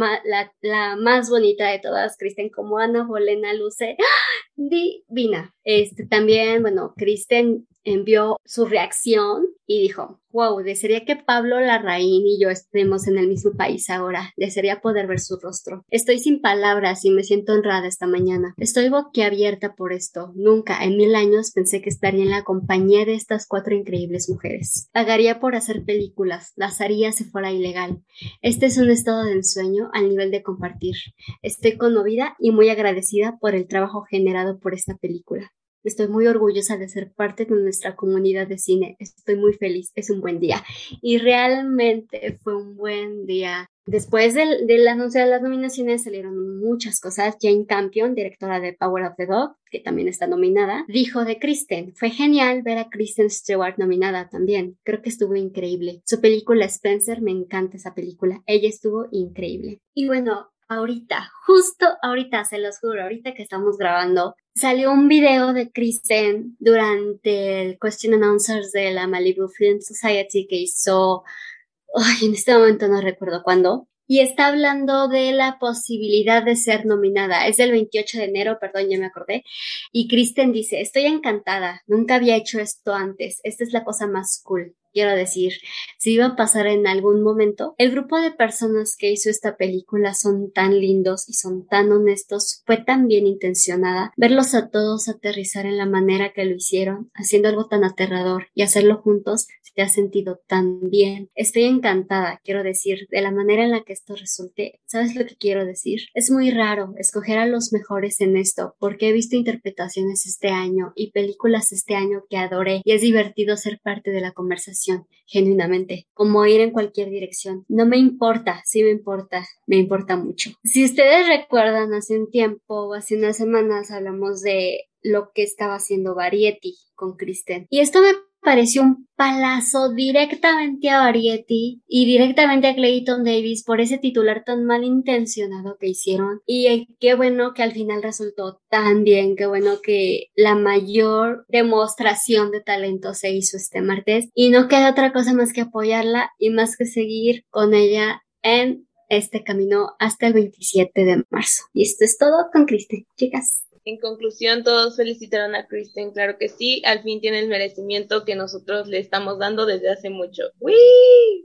la, más bonita de todas, Kristen como Ana Bolena luce ¡ah! Divina. Este también, bueno, Kristen envió su reacción y dijo, wow, desearía que Pablo Larraín y yo estemos en el mismo país ahora. Desearía poder ver su rostro. Estoy sin palabras y me siento honrada esta mañana. Estoy boquiabierta por esto. Nunca en mil años pensé que estaría en la compañía de estas cuatro increíbles mujeres. Pagaría por hacer películas. Las haría si fuera ilegal. Este es un estado de ensueño al nivel de compartir. Estoy conmovida y muy agradecida por el trabajo generado por esta película. Estoy muy orgullosa de ser parte de nuestra comunidad de cine. Estoy muy feliz. Es un buen día. Y realmente fue un buen día. Después del, del, anuncio de las nominaciones salieron muchas cosas. Jane Campion, directora de Power of the Dog, que también está nominada, dijo de Kristen, fue genial ver a Kristen Stewart nominada también. Creo que estuvo increíble. Su película Spencer, me encanta esa película. Ella estuvo increíble. Y bueno, ahorita, justo ahorita, se los juro, ahorita que estamos grabando, salió un video de Kristen durante el Question and Answers de la Malibu Film Society que hizo, ay, en este momento no recuerdo cuándo, y está hablando de la posibilidad de ser nominada. Es del 28 de enero, perdón, ya me acordé. Y Kristen dice, estoy encantada, nunca había hecho esto antes, esta es la cosa más cool quiero decir, si iba a pasar en algún momento. El grupo de personas que hizo esta película son tan lindos y son tan honestos, fue tan bien intencionada. Verlos a todos aterrizar en la manera que lo hicieron, haciendo algo tan aterrador y hacerlo juntos, se ha sentido tan bien. Estoy encantada, quiero decir, de la manera en la que esto resulte. ¿Sabes lo que quiero decir? Es muy raro escoger a los mejores en esto, porque he visto interpretaciones este año y películas este año que adoré y es divertido ser parte de la conversación, genuinamente, como ir en cualquier dirección. No me importa, sí me importa, me importa mucho. Si ustedes recuerdan, hace un tiempo, hace unas semanas, hablamos de lo que estaba haciendo Variety con Kristen. Y esto me pareció un palazo directamente a Variety y directamente a Clayton Davis por ese titular tan malintencionado que hicieron. Y qué bueno que al final resultó tan bien, qué bueno que la mayor demostración de talento se hizo este martes. Y no queda otra cosa más que apoyarla y más que seguir con ella en este camino hasta el 27 de marzo. Y esto es todo con Kristen, chicas. En conclusión, todos felicitaron a Kristen, claro que sí, al fin tiene el merecimiento que nosotros le estamos dando desde hace mucho. ¡Uy!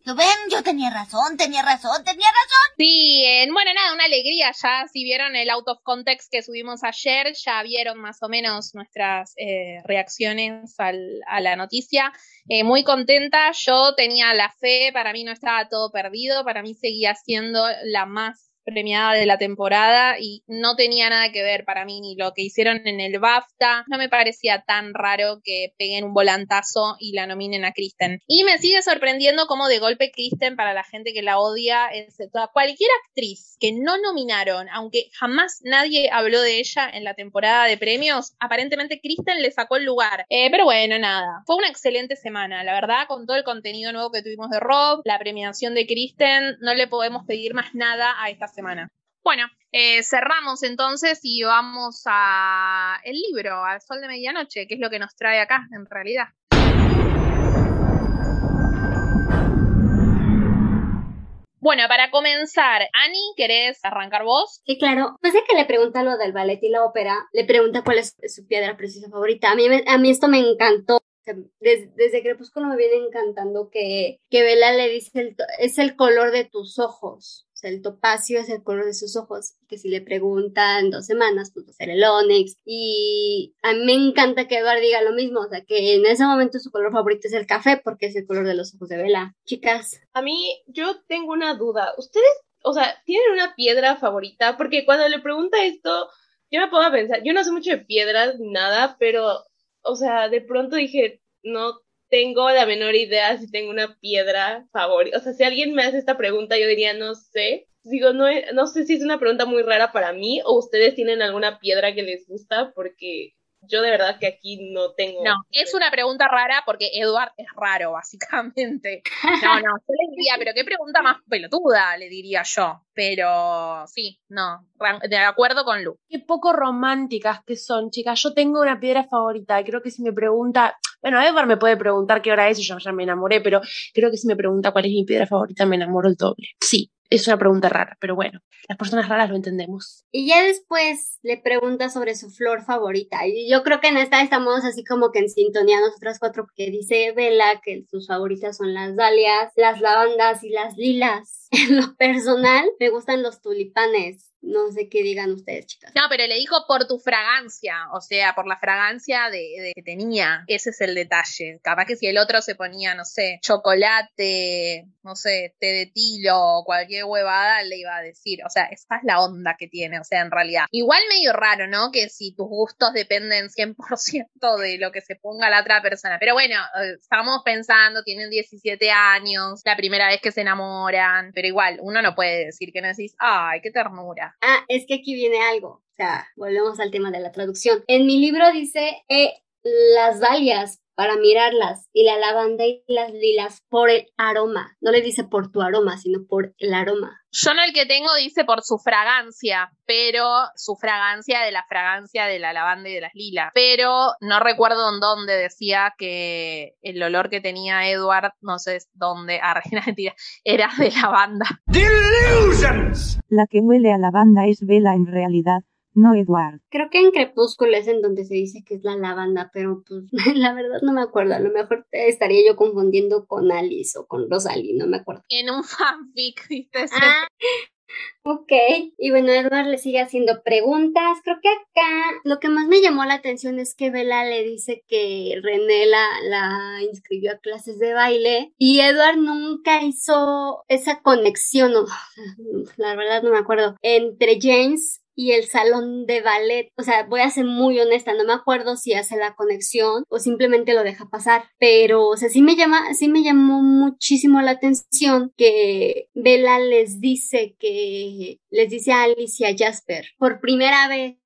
¿Lo ven? Yo tenía razón, tenía razón, tenía razón. Sí, bueno, nada, una alegría ya. Si vieron el out of context que subimos ayer, ya vieron más o menos nuestras eh, reacciones a la noticia. Eh, muy contenta, yo tenía la fe, para mí no estaba todo perdido, para mí seguía siendo la más premiada de la temporada y no tenía nada que ver para mí ni lo que hicieron en el BAFTA. No me parecía tan raro que peguen un volantazo y la nominen a Kristen. Y me sigue sorprendiendo cómo de golpe Kristen, para la gente que la odia, toda, cualquier actriz que no nominaron, aunque jamás nadie habló de ella en la temporada de premios, aparentemente Kristen le sacó el lugar. Eh, pero bueno, nada. Fue una excelente semana, la verdad, con todo el contenido nuevo que tuvimos de Rob, la premiación de Kristen, no le podemos pedir más nada a esta semana. Bueno, eh, cerramos entonces y vamos a el libro, al sol de medianoche, que es lo que nos trae acá en realidad. Bueno, para comenzar, Ani, ¿querés arrancar vos? Sí, claro. Pues de que le pregunta lo del ballet y la ópera, le pregunta cuál es su piedra preciosa favorita. A mí, a mí esto me encantó. Desde, desde Crepúsculo me viene encantando que, que Bella le dice, es el color de tus ojos el topacio es el color de sus ojos, que si le preguntan dos semanas, pues va a ser el Onyx. Y a mí me encanta que Edward diga lo mismo, o sea, que en ese momento su color favorito es el café porque es el color de los ojos de Vela. Chicas. A mí, yo tengo una duda. ¿Ustedes, o sea, tienen una piedra favorita? Porque cuando le pregunta esto, yo me a pensar, yo no sé mucho de piedras ni nada, pero, o sea, de pronto dije, no tengo la menor idea si tengo una piedra favorita. O sea, si alguien me hace esta pregunta, yo diría, no sé. Digo, no, no sé si es una pregunta muy rara para mí o ustedes tienen alguna piedra que les gusta porque yo de verdad que aquí no tengo. No, es una pregunta rara porque Edward es raro, básicamente. No, no, yo le diría, pero qué pregunta más pelotuda, le diría yo. Pero sí, no, de acuerdo con Lu. Qué poco románticas que son, chicas. Yo tengo una piedra favorita. Creo que si me pregunta, bueno, Edward me puede preguntar qué hora es yo ya me enamoré, pero creo que si me pregunta cuál es mi piedra favorita, me enamoro el doble. Sí, es una pregunta rara, pero bueno, las personas raras lo entendemos. Y ya después le pregunta sobre su flor favorita. Y yo creo que en esta estamos así como que en sintonía nosotras cuatro, porque dice Vela que sus favoritas son las dalias, las lavandas y las lilas. En lo personal, me gustan los tulipanes. No sé qué digan ustedes, chicas. No, pero le dijo por tu fragancia, o sea, por la fragancia de, que tenía. Ese es el detalle. Capaz que si el otro se ponía, no sé, chocolate, no sé, té de tilo cualquier huevada, le iba a decir. O sea, esa es la onda que tiene, o sea, en realidad. Igual medio raro, ¿no? Que si tus gustos dependen 100% de lo que se ponga la otra persona. Pero bueno, eh, estamos pensando, tienen 17 años, la primera vez que se enamoran, igual, uno no puede decir que no decís, ay, qué ternura. Ah, es que aquí viene algo. O sea, volvemos al tema de la traducción. En mi libro dice eh, las dalias para mirarlas y la lavanda y las lilas por el aroma. No le dice por tu aroma, sino por el aroma. Yo no el que tengo dice por su fragancia, pero su fragancia de la fragancia de la lavanda y de las lilas. Pero no recuerdo en dónde decía que el olor que tenía Edward, no sé dónde, ah, mentira, era de lavanda. La que huele a lavanda es Vela en realidad, No, Edward. Creo que en Crepúsculo es en donde se dice que es la lavanda, pero pues la verdad no me acuerdo. A lo mejor estaría yo confundiendo con Alice o con Rosalie, no me acuerdo. En un fanfic, ¿viste? Ah, Ok, y bueno, Edward le sigue haciendo preguntas. Creo que acá lo que más me llamó la atención es que Bella le dice que René la, la inscribió a clases de baile y Edward nunca hizo esa conexión, no, la verdad no me acuerdo, entre James y el salón de ballet. O sea, voy a ser muy honesta, no me acuerdo si hace la conexión o simplemente lo deja pasar. Pero, o sea, sí me llama, sí me llamó muchísimo la atención que Bella les dice que les dice a Alice y a Jasper por primera vez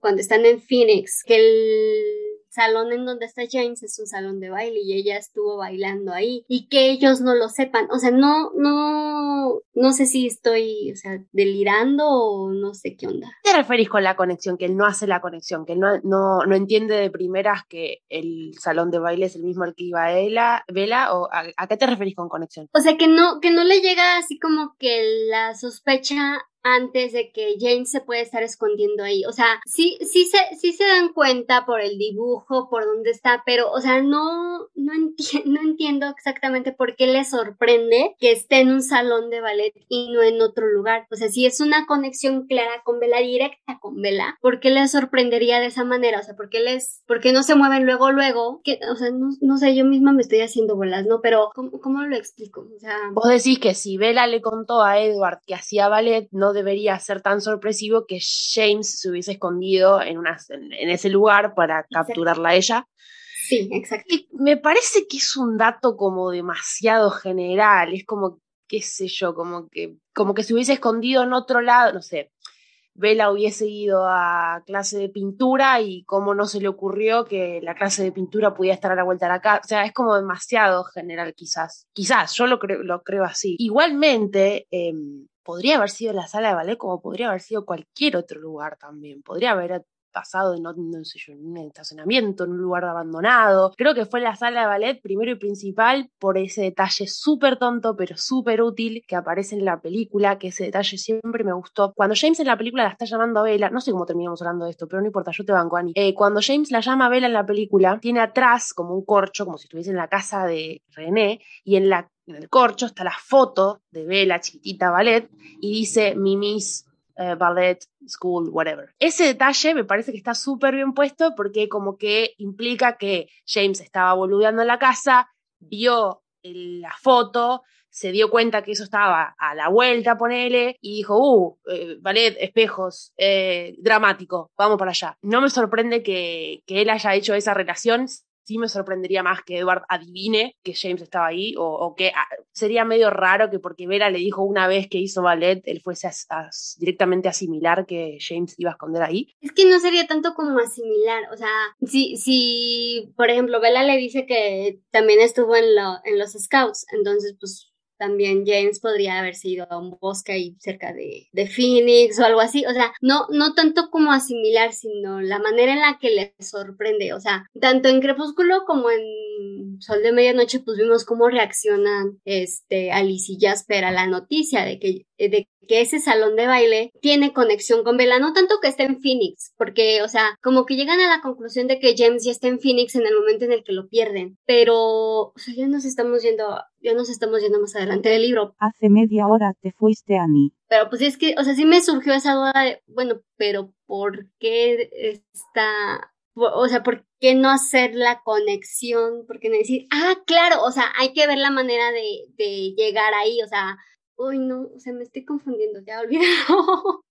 cuando están en Phoenix que el salón en donde está James es un salón de baile y ella estuvo bailando ahí y que ellos no lo sepan. O sea, no, no, no sé si estoy, o sea, delirando o no sé qué onda. ¿Qué te referís con la conexión? Que él no hace la conexión, que él no, no, no entiende de primeras que el salón de baile es el mismo al que iba ella, Vela, o a, a qué te referís con conexión? O sea, que no, que no le llega así como que la sospecha antes de que James se puede estar escondiendo ahí. O sea, sí, sí se, sí se dan cuenta por el dibujo, por dónde está, pero, o sea, no, no, no entiendo exactamente por qué le sorprende que esté en un salón de ballet y no en otro lugar. O sea, si es una conexión clara con Vela, directa con Vela, ¿por qué le sorprendería de esa manera? O sea, ¿por qué les, por qué no se mueven luego, luego? Que, o sea, no, no sé, yo misma me estoy haciendo bolas, ¿no? Pero, ¿cómo, cómo lo explico? O sea, Vos decís que si Vela le contó a Edward que hacía ballet, no debería ser tan sorpresivo que James se hubiese escondido en, una, en ese lugar para capturarla a ella. Sí, exacto. Y me parece que es un dato como demasiado general, es como, qué sé yo, como que, como que se hubiese escondido en otro lado, no sé. Vela hubiese ido a clase de pintura y cómo no se le ocurrió que la clase de pintura pudiera estar a la vuelta de la casa. O sea, es como demasiado general quizás. Quizás, yo lo creo, lo creo así. Igualmente, eh, podría haber sido la sala de ballet como podría haber sido cualquier otro lugar también. Podría haber pasado en, no, un estacionamiento, en un lugar abandonado. Creo que fue la sala de ballet primero y principal por ese detalle súper tonto pero súper útil que aparece en la película, que ese detalle siempre me gustó. Cuando James en la película la está llamando a Bella, no sé cómo terminamos hablando de esto, pero no importa, yo te banco, Annie. Eh, cuando James la llama a Bella en la película, tiene atrás como un corcho, como si estuviese en la casa de René, y en la en el corcho está la foto de Bella, chiquitita ballet, y dice Mimi's uh, Ballet School, whatever. Ese detalle me parece que está súper bien puesto porque como que implica que James estaba boludeando en la casa, vio la foto, se dio cuenta que eso estaba a la vuelta, ponele, y dijo, uh, eh, ballet, espejos, eh, dramático, vamos para allá. No me sorprende que él haya hecho esa relación sí me sorprendería más que Edward adivine que James estaba ahí, o, que ah, sería medio raro que porque Vera le dijo una vez que hizo ballet, él fuese directamente a asimilar que James iba a esconder ahí. Es que no sería tanto como asimilar, o sea, si, si por ejemplo, Bella le dice que también estuvo en, en los scouts, entonces pues también James podría haberse ido a un bosque ahí cerca de, de, Phoenix o algo así. O sea, no, no tanto como asimilar, sino la manera en la que le sorprende. O sea, tanto en Crepúsculo como en Sol de Medianoche, pues vimos cómo reaccionan este, Alice y Jasper a la noticia de que, de que ese salón de baile tiene conexión con Bella, no tanto que esté en Phoenix, porque, o sea, como que llegan a la conclusión de que James ya está en Phoenix en el momento en el que lo pierden, pero, o sea, ya nos estamos yendo, ya nos estamos yendo más adelante del libro. Hace media hora te fuiste, Annie. Pero pues es que, o sea, sí me surgió esa duda de, bueno, pero ¿por qué está o sea, ¿por qué no hacer la conexión? ¿Por qué no decir, ah, claro, o sea, hay que ver la manera de, de llegar ahí, o sea, uy, no, o sea, me estoy confundiendo, ya olvidado.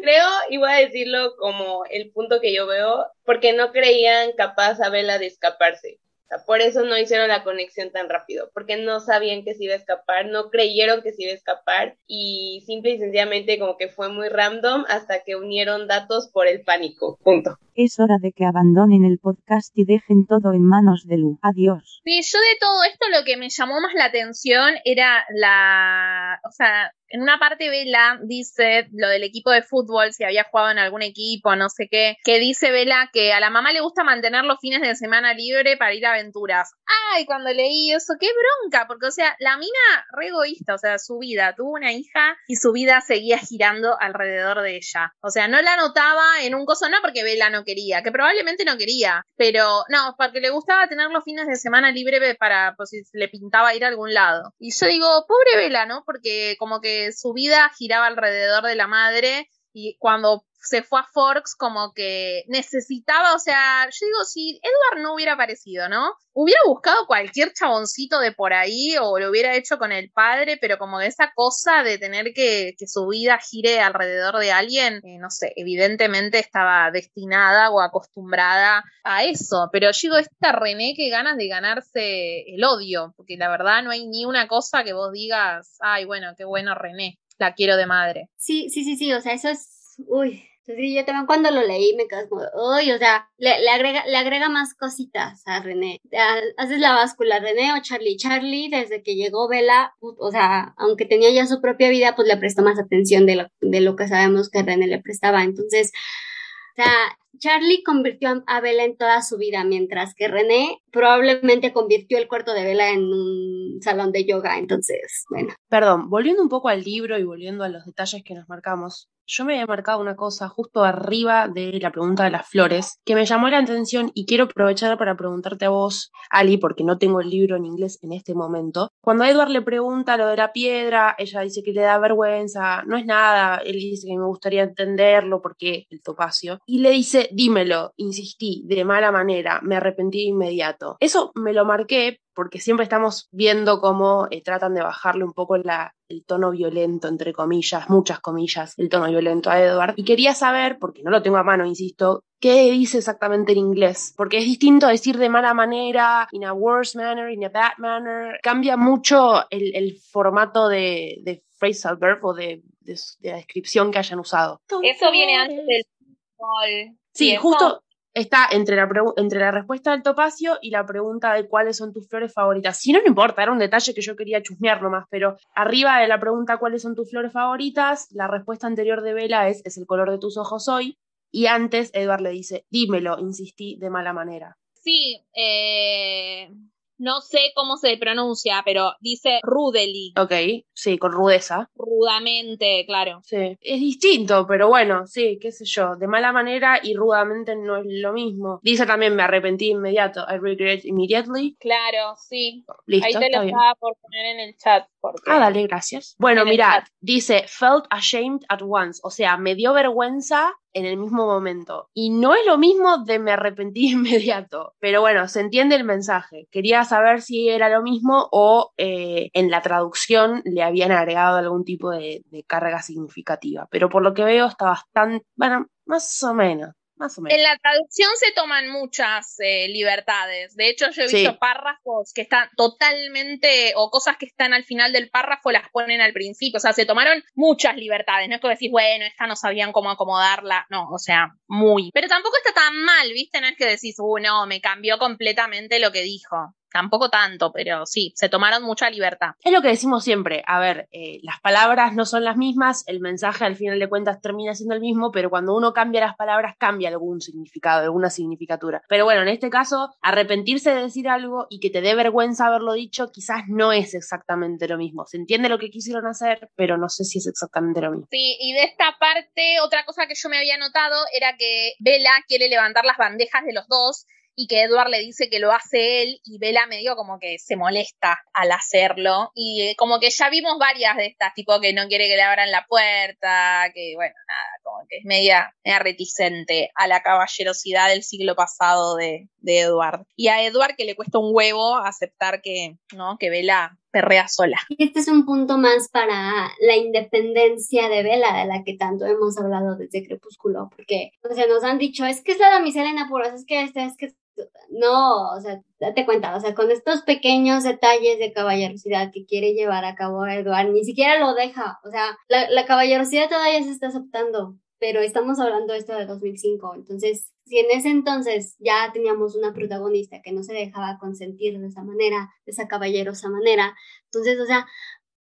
Creo, voy a decirlo como el punto que yo veo, porque no creían capaz a Bella de escaparse. Sea, por eso no hicieron la conexión tan rápido, porque no sabían que se iba a escapar, no creyeron que se iba a escapar y simple y sencillamente como que fue muy random hasta que unieron datos por el pánico. Punto. Es hora de que abandonen el podcast y dejen todo en manos de Lu. Adiós. Sí, yo de todo esto lo que me llamó más la atención era la, o sea, en una parte Vela dice lo del equipo de fútbol, si había jugado en algún equipo, no sé qué, que dice Vela que a la mamá le gusta mantener los fines de semana libre para ir a aventuras. Ay, cuando leí eso, qué bronca, porque o sea, la mina re egoísta, o sea, su vida, tuvo una hija y su vida seguía girando alrededor de ella. O sea, no la notaba en un coso, no porque Vela no quería, que probablemente no quería, pero no, porque le gustaba tener los fines de semana libre para, pues si le pintaba ir a algún lado. Y yo digo, pobre Vela, ¿no? Porque como que su vida giraba alrededor de la madre y cuando se fue a Forks como que necesitaba, o sea, yo digo, si Edward no hubiera aparecido, ¿no? Hubiera buscado cualquier chaboncito de por ahí o lo hubiera hecho con el padre, pero como esa cosa de tener que, que su vida gire alrededor de alguien, eh, no sé, evidentemente estaba destinada o acostumbrada a eso, pero yo digo, esta René que ganas de ganarse el odio, porque la verdad no hay ni una cosa que vos digas, ay, bueno, qué bueno René la quiero de madre. Sí, sí, sí, sí, o sea, eso es, uy, yo también cuando lo leí me quedé como, uy, o sea, le, le, agrega, le agrega más cositas a René. Haces la báscula, René o Charlie. Charlie, desde que llegó Vela, o sea, aunque tenía ya su propia vida, pues le prestó más atención de lo, de lo que sabemos que René le prestaba. Entonces, o sea, Charlie convirtió a Bella en toda su vida, mientras que René probablemente convirtió el cuarto de Bella en un salón de yoga. Entonces, bueno. Perdón, volviendo un poco al libro y volviendo a los detalles que nos marcamos, yo me había marcado una cosa justo arriba de la pregunta de las flores que me llamó la atención y quiero aprovechar para preguntarte a vos, Ali, porque no tengo el libro en inglés en este momento. Cuando Edward le pregunta lo de la piedra, ella dice que le da vergüenza, no es nada, él dice que me gustaría entenderlo porque el topacio, y le dice, dímelo, insistí, de mala manera, me arrepentí de inmediato. Eso me lo marqué porque siempre estamos viendo cómo eh, tratan de bajarle un poco la, el tono violento, entre comillas, muchas comillas, el tono violento a Edward. Y quería saber, porque no lo tengo a mano, insisto, qué dice exactamente en inglés, porque es distinto decir de mala manera, in a worse manner, in a bad manner. Cambia mucho el, el formato de, de phrasal verb o de, de, de, la descripción que hayan usado. Eso viene antes del Sí, justo está entre la, entre la respuesta del topacio y la pregunta de cuáles son tus flores favoritas. Si no, no importa, era un detalle que yo quería chusmear nomás, pero arriba de la pregunta cuáles son tus flores favoritas, la respuesta anterior de Vela es es el color de tus ojos hoy, y antes Edward le dice, dímelo, insistí de mala manera. Sí, eh, no sé cómo se pronuncia, pero dice rudely. Ok, sí, con rudeza. Rudamente, claro. Sí, es distinto, pero bueno, sí, qué sé yo, de mala manera y rudamente no es lo mismo. Dice también, me arrepentí inmediato, I regret immediately. Claro, sí. Listo, Ahí te lo estaba por poner en el chat. Porque... Ah, dale, gracias. Bueno, mira, dice, felt ashamed at once, o sea, me dio vergüenza en el mismo momento. Y no es lo mismo de me arrepentí inmediato. Pero bueno, se entiende el mensaje. Quería saber si era lo mismo o eh, en la traducción le habían agregado algún tipo de, de carga significativa. Pero por lo que veo está bastante, bueno, más o menos. Más o menos. En la traducción se toman muchas eh, libertades. De hecho, yo he visto Sí. párrafos que están totalmente, o cosas que están al final del párrafo las ponen al principio. O sea, se tomaron muchas libertades. No es que decís, bueno, esta no sabían cómo acomodarla. No, o sea, muy. Pero tampoco está tan mal, ¿viste? No es que decís, uh, no, me cambió completamente lo que dijo. Tampoco tanto, pero sí, se tomaron mucha libertad. Es lo que decimos siempre, a ver, eh, las palabras no son las mismas, el mensaje al final de cuentas termina siendo el mismo, pero cuando uno cambia las palabras cambia algún significado, alguna significatura. Pero bueno, en este caso, arrepentirse de decir algo y que te dé vergüenza haberlo dicho, quizás no es exactamente lo mismo. Se entiende lo que quisieron hacer, pero no sé si es exactamente lo mismo. Sí, y de esta parte, otra cosa que yo me había notado era que Bella quiere levantar las bandejas de los dos y que Edward le dice que lo hace él y Bella medio como que se molesta al hacerlo y eh, como que ya vimos varias de estas, tipo que no quiere que le abran la puerta, que bueno, nada, como que es media, media reticente a la caballerosidad del siglo pasado de, de Edward. Y a Edward que le cuesta un huevo aceptar que, ¿no? Que Bella perrea sola. Y este es un punto más para la independencia de Vela, de la que tanto hemos hablado desde Crepúsculo, porque o sea, nos han dicho, es que es la damisela en apuros, es que este, es que no, o sea, date cuenta, o sea, con estos pequeños detalles de caballerosidad que quiere llevar a cabo Edward, ni siquiera lo deja, o sea, la, la caballerosidad todavía se está aceptando, pero estamos hablando de esto de 2005, entonces, si en ese entonces ya teníamos una protagonista que no se dejaba consentir de esa manera, de esa caballerosa manera, entonces, o sea,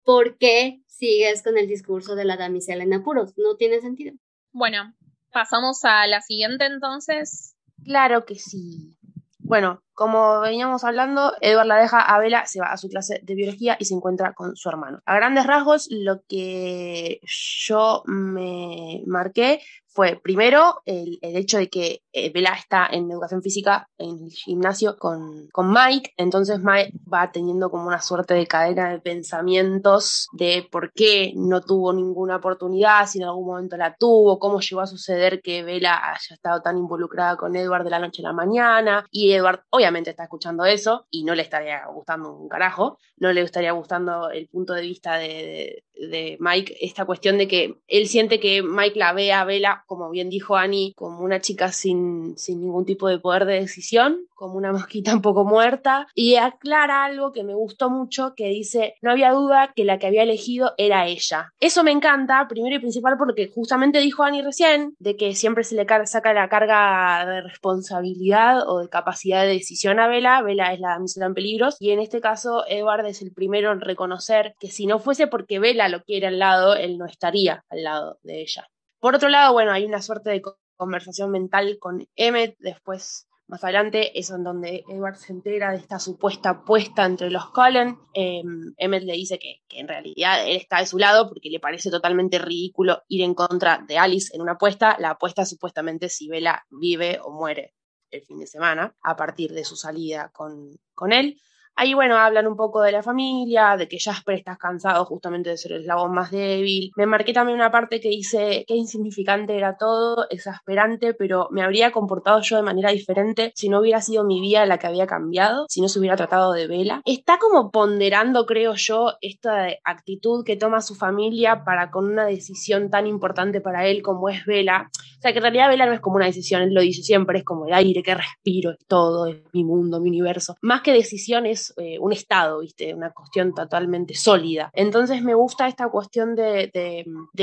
¿por qué sigues con el discurso de la damisela en apuros? No tiene sentido. Bueno, pasamos a la siguiente entonces. Claro que sí. Bueno, como veníamos hablando, Edward la deja a Bella, se va a su clase de biología y se encuentra con su hermano. A grandes rasgos, lo que yo me marqué fue primero el, hecho de que eh, Bella está en educación física en el gimnasio con, con, Mike, entonces Mike va teniendo como una suerte de cadena de pensamientos de por qué no tuvo ninguna oportunidad, si en algún momento la tuvo, cómo llegó a suceder que Bella haya estado tan involucrada con Edward de la noche a la mañana, y Edward obviamente está escuchando eso y no le estaría gustando un carajo, no le estaría gustando el punto de vista de, de Mike esta cuestión de que él siente que Mike la ve a Bella, como bien dijo Annie, como una chica sin, sin ningún tipo de poder de decisión, como una mosquita un poco muerta, y aclara algo que me gustó mucho, que dice, no había duda que la que había elegido era ella. Eso me encanta, primero y principal, porque justamente dijo Annie recién, de que siempre se le saca la carga de responsabilidad o de capacidad de decisión a Bella, Bella es la damisela en peligros, y en este caso Edward es el primero en reconocer que si no fuese porque Bella lo quiere al lado, él no estaría al lado de ella. Por otro lado, bueno, hay una suerte de conversación mental con Emmet, después más adelante es en donde Edward se entera de esta supuesta apuesta entre los Cullen. Em, Emmet le dice que, que, en realidad él está de su lado porque le parece totalmente ridículo ir en contra de Alice en una apuesta. La apuesta supuestamente si Bella vive o muere el fin de semana a partir de su salida con, con él. Ahí, bueno, hablan un poco de la familia, de que Jasper está cansado justamente de ser el eslabón más débil. Me marqué también una parte que dice que insignificante era todo, exasperante, pero me habría comportado yo de manera diferente si no hubiera sido mi vida la que había cambiado, si no se hubiera tratado de Vela. Está como ponderando, creo yo, esta actitud que toma su familia para con una decisión tan importante para él como es Vela. O sea, que en realidad Vela no es como una decisión, él lo dice siempre, es como el aire que respiro, es todo, es mi mundo, mi universo. Más que eh, un estado, ¿viste? Una cuestión totalmente sólida. Entonces me gusta esta cuestión de,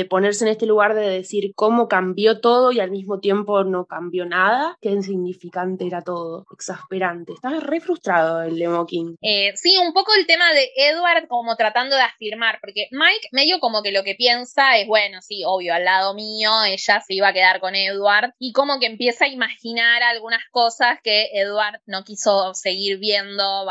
ponerse en este lugar de decir cómo cambió todo y al mismo tiempo no cambió nada, qué insignificante era todo, exasperante. Estaba re frustrado el Lemo King. Eh, sí, un poco el tema de Edward como tratando de afirmar, porque Mike medio como que lo que piensa es, bueno, sí, obvio, al lado mío ella se iba a quedar con Edward y como que empieza a imaginar algunas cosas que Edward no quiso seguir viendo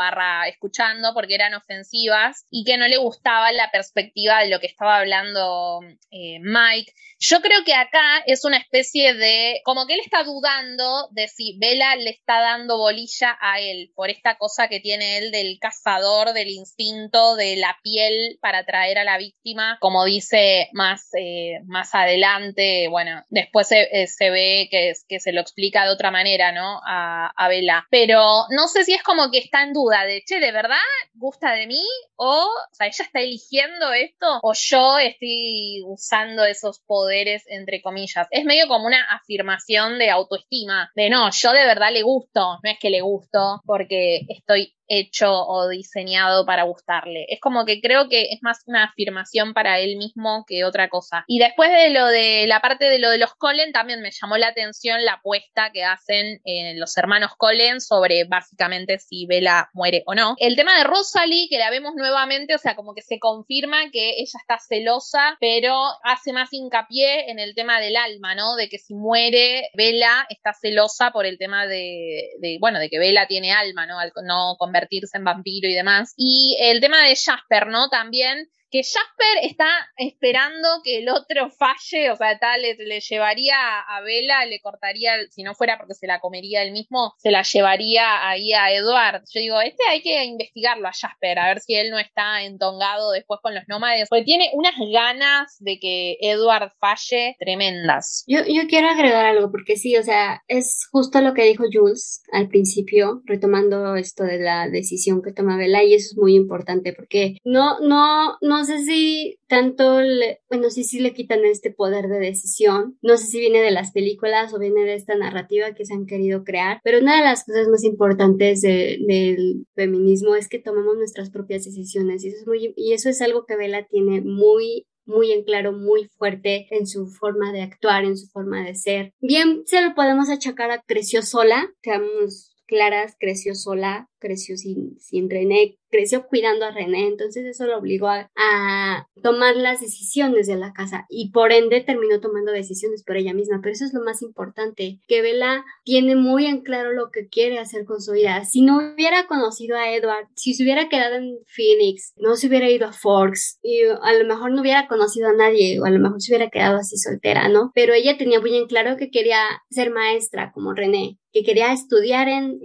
escuchando porque eran ofensivas y que no le gustaba la perspectiva de lo que estaba hablando eh, Mike. Yo creo que acá es una especie de, como que él está dudando de si Vela le está dando bolilla a él por esta cosa que tiene él del cazador, del instinto, de la piel para atraer a la víctima, como dice más, eh, más adelante, bueno, después se, eh, ve que, que se lo explica de otra manera, ¿no? A, a. Pero no sé si es como que está en duda de, ¿de verdad gusta de mí? O, o sea, ella está eligiendo esto o yo estoy usando esos poderes, entre comillas. Es medio como una afirmación de autoestima, de no, yo de verdad le gusto, no es que le gusto porque estoy hecho o diseñado para gustarle. Es como que creo que es más una afirmación para él mismo que otra cosa. Y después de lo de la parte de lo de los Colen, también me llamó la atención la apuesta que hacen eh, los hermanos Colen sobre básicamente si Bella muere o no. El tema de Rosalie, que la vemos nuevamente, o sea, como que se confirma que ella está celosa, pero hace más hincapié en el tema del alma, ¿no? De que si muere Bella está celosa por el tema de, bueno, de que Bella tiene alma, ¿no? Al no convertirse en vampiro y demás. Y el tema de Jasper, ¿no? También que Jasper está esperando que el otro falle, o sea, tal, le, llevaría a Vela, le cortaría, si no fuera porque se la comería él mismo, se la llevaría ahí a Edward. Yo digo, este hay que investigarlo a Jasper, a ver si él no está entongado después con los nómades, porque tiene unas ganas de que Edward falle tremendas. Yo, yo quiero agregar algo, porque sí, o sea, es justo lo que dijo Jules al principio, retomando esto de la decisión que toma Vela, y eso es muy importante, porque no, no, no no sé si tanto, le, bueno, sí, sí le quitan este poder de decisión. No sé si viene de las películas o viene de esta narrativa que se han querido crear, pero una de las cosas más importantes del feminismo es que tomamos nuestras propias decisiones y eso es muy, y eso es algo que Vela tiene muy muy en claro, muy fuerte en su forma de actuar, en su forma de ser. Bien, se lo podemos achacar a creció sola, seamos claras, creció sola, creció sin, sin René, creció cuidando a René, entonces eso lo obligó a, tomar las decisiones de la casa y por ende terminó tomando decisiones por ella misma, pero eso es lo más importante, que Bella tiene muy en claro lo que quiere hacer con su vida. Si no hubiera conocido a Edward, si se hubiera quedado en Phoenix, no se hubiera ido a Forks y a lo mejor no hubiera conocido a nadie o a lo mejor se hubiera quedado así soltera, ¿no? Pero ella tenía muy en claro que quería ser maestra como René, que quería estudiar en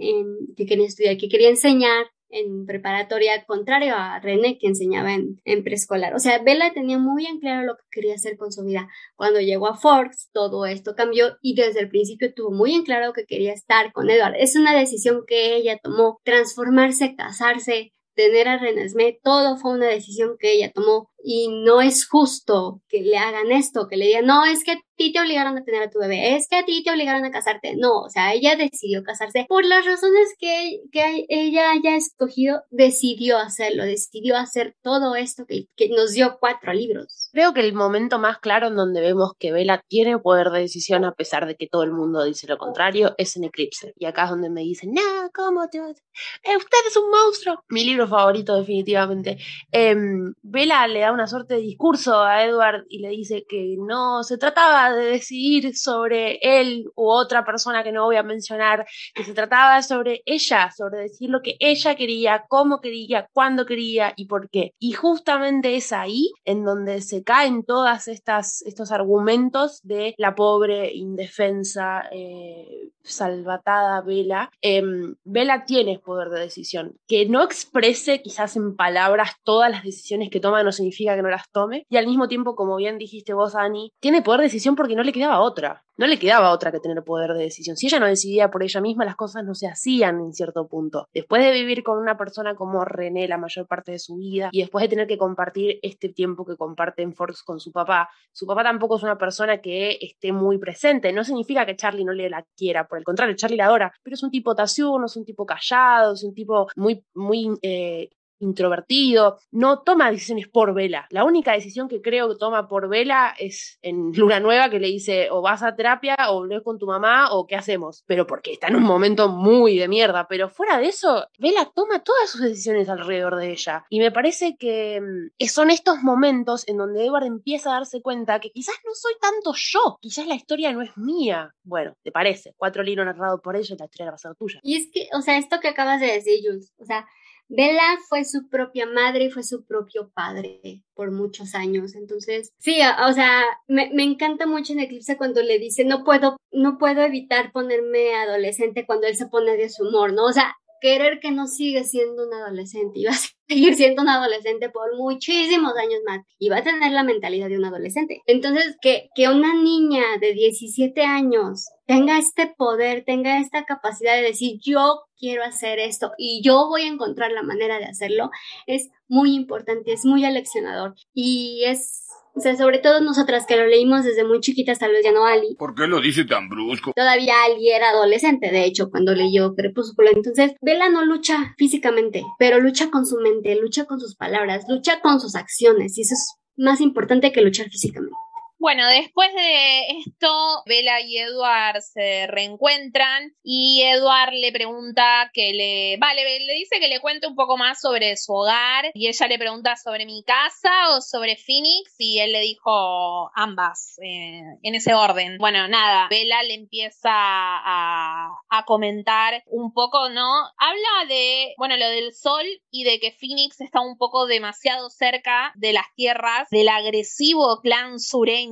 que quería estudiar, que quería enseñar en preparatoria, contrario a René que enseñaba en, preescolar. O sea, Bella tenía muy en claro lo que quería hacer con su vida. Cuando llegó a Forks, todo esto cambió y desde el principio tuvo muy en claro que quería estar con Edward. Es una decisión que ella tomó, transformarse, casarse, tener a Renesmee, todo fue una decisión que ella tomó y no es justo que le hagan esto, que le digan, no, es que a ti te obligaron a tener a tu bebé, es que a ti te obligaron a casarte. No, o sea, ella decidió casarse por las razones que, que ella haya escogido, decidió hacerlo, decidió hacer todo esto que, que, nos dio cuatro libros. Creo que el momento más claro en donde vemos que Bella tiene poder de decisión a pesar de que todo el mundo dice lo contrario es en Eclipse. Y acá es donde me dicen, no, ¿cómo te vas? Eh, usted es un monstruo. Mi libro favorito definitivamente. Eh, Bella le da una suerte de discurso a Edward y le dice que no se trataba de decidir sobre él u otra persona que no voy a mencionar, que se trataba sobre ella, sobre decir lo que ella quería, cómo quería, cuándo quería y por qué. Y justamente es ahí en donde se caen todas estas estos argumentos de la pobre indefensa eh, salvatada Vela. Eh, Vela tiene poder de decisión. Que no exprese quizás en palabras todas las decisiones que toma no significa que no las tome. Y al mismo tiempo, como bien dijiste vos, Ani, tiene poder de decisión porque no le quedaba otra. No le quedaba otra que tener poder de decisión. Si ella no decidía por ella misma, las cosas no se hacían en cierto punto. Después de vivir con una persona como René la mayor parte de su vida y después de tener que compartir este tiempo que comparte en con su papá, su papá tampoco es una persona que esté muy presente. No significa que Charlie no le la quiera, por el contrario, Charlie la adora, pero es un tipo taciurno, es un tipo callado, es un tipo muy, muy eh, introvertido, no toma decisiones por vela. La única decisión que creo que toma por vela es en Luna Nueva que le dice o vas a terapia o volvés con tu mamá o qué hacemos, pero porque está en un momento muy de mierda, pero fuera de eso, Vela toma todas sus decisiones alrededor de ella y me parece que mm, son estos momentos en donde Edward empieza a darse cuenta que quizás no soy tanto yo, quizás la historia no es mía. Bueno, ¿te parece? Cuatro libros narrados por ella la historia va a tuya. Y es que, o sea, esto que acabas de decir, Jules, o sea, Bella fue su propia madre y fue su propio padre por muchos años. Entonces, sí, o sea, me, me, encanta mucho en Eclipse cuando le dice, no puedo, no puedo evitar ponerme adolescente cuando él se pone de su humor, ¿no? O sea, querer que no sigue siendo un adolescente y va a seguir siendo un adolescente por muchísimos años más y va a tener la mentalidad de un adolescente. Entonces, que, que una niña de 17 años tenga este poder, tenga esta capacidad de decir yo quiero hacer esto y yo voy a encontrar la manera de hacerlo, es muy importante, es muy aleccionador y es o sea, sobre todo nosotras que lo leímos desde muy chiquitas, tal vez ya no Ali. ¿Por qué lo dice tan brusco? Todavía Ali era adolescente, de hecho, cuando leyó Crepúsculo. Entonces, Bella no lucha físicamente, pero lucha con su mente, lucha con sus palabras, lucha con sus acciones. Y eso es más importante que luchar físicamente. Bueno, después de esto, Bella y Edward se reencuentran y Edward le pregunta que le, vale, le dice que le cuente un poco más sobre su hogar y ella le pregunta sobre mi casa o sobre Phoenix y él le dijo ambas eh, en ese orden. Bueno, nada, Bella le empieza a, a comentar un poco, ¿no? Habla de, bueno, lo del sol y de que Phoenix está un poco demasiado cerca de las tierras del agresivo clan sureño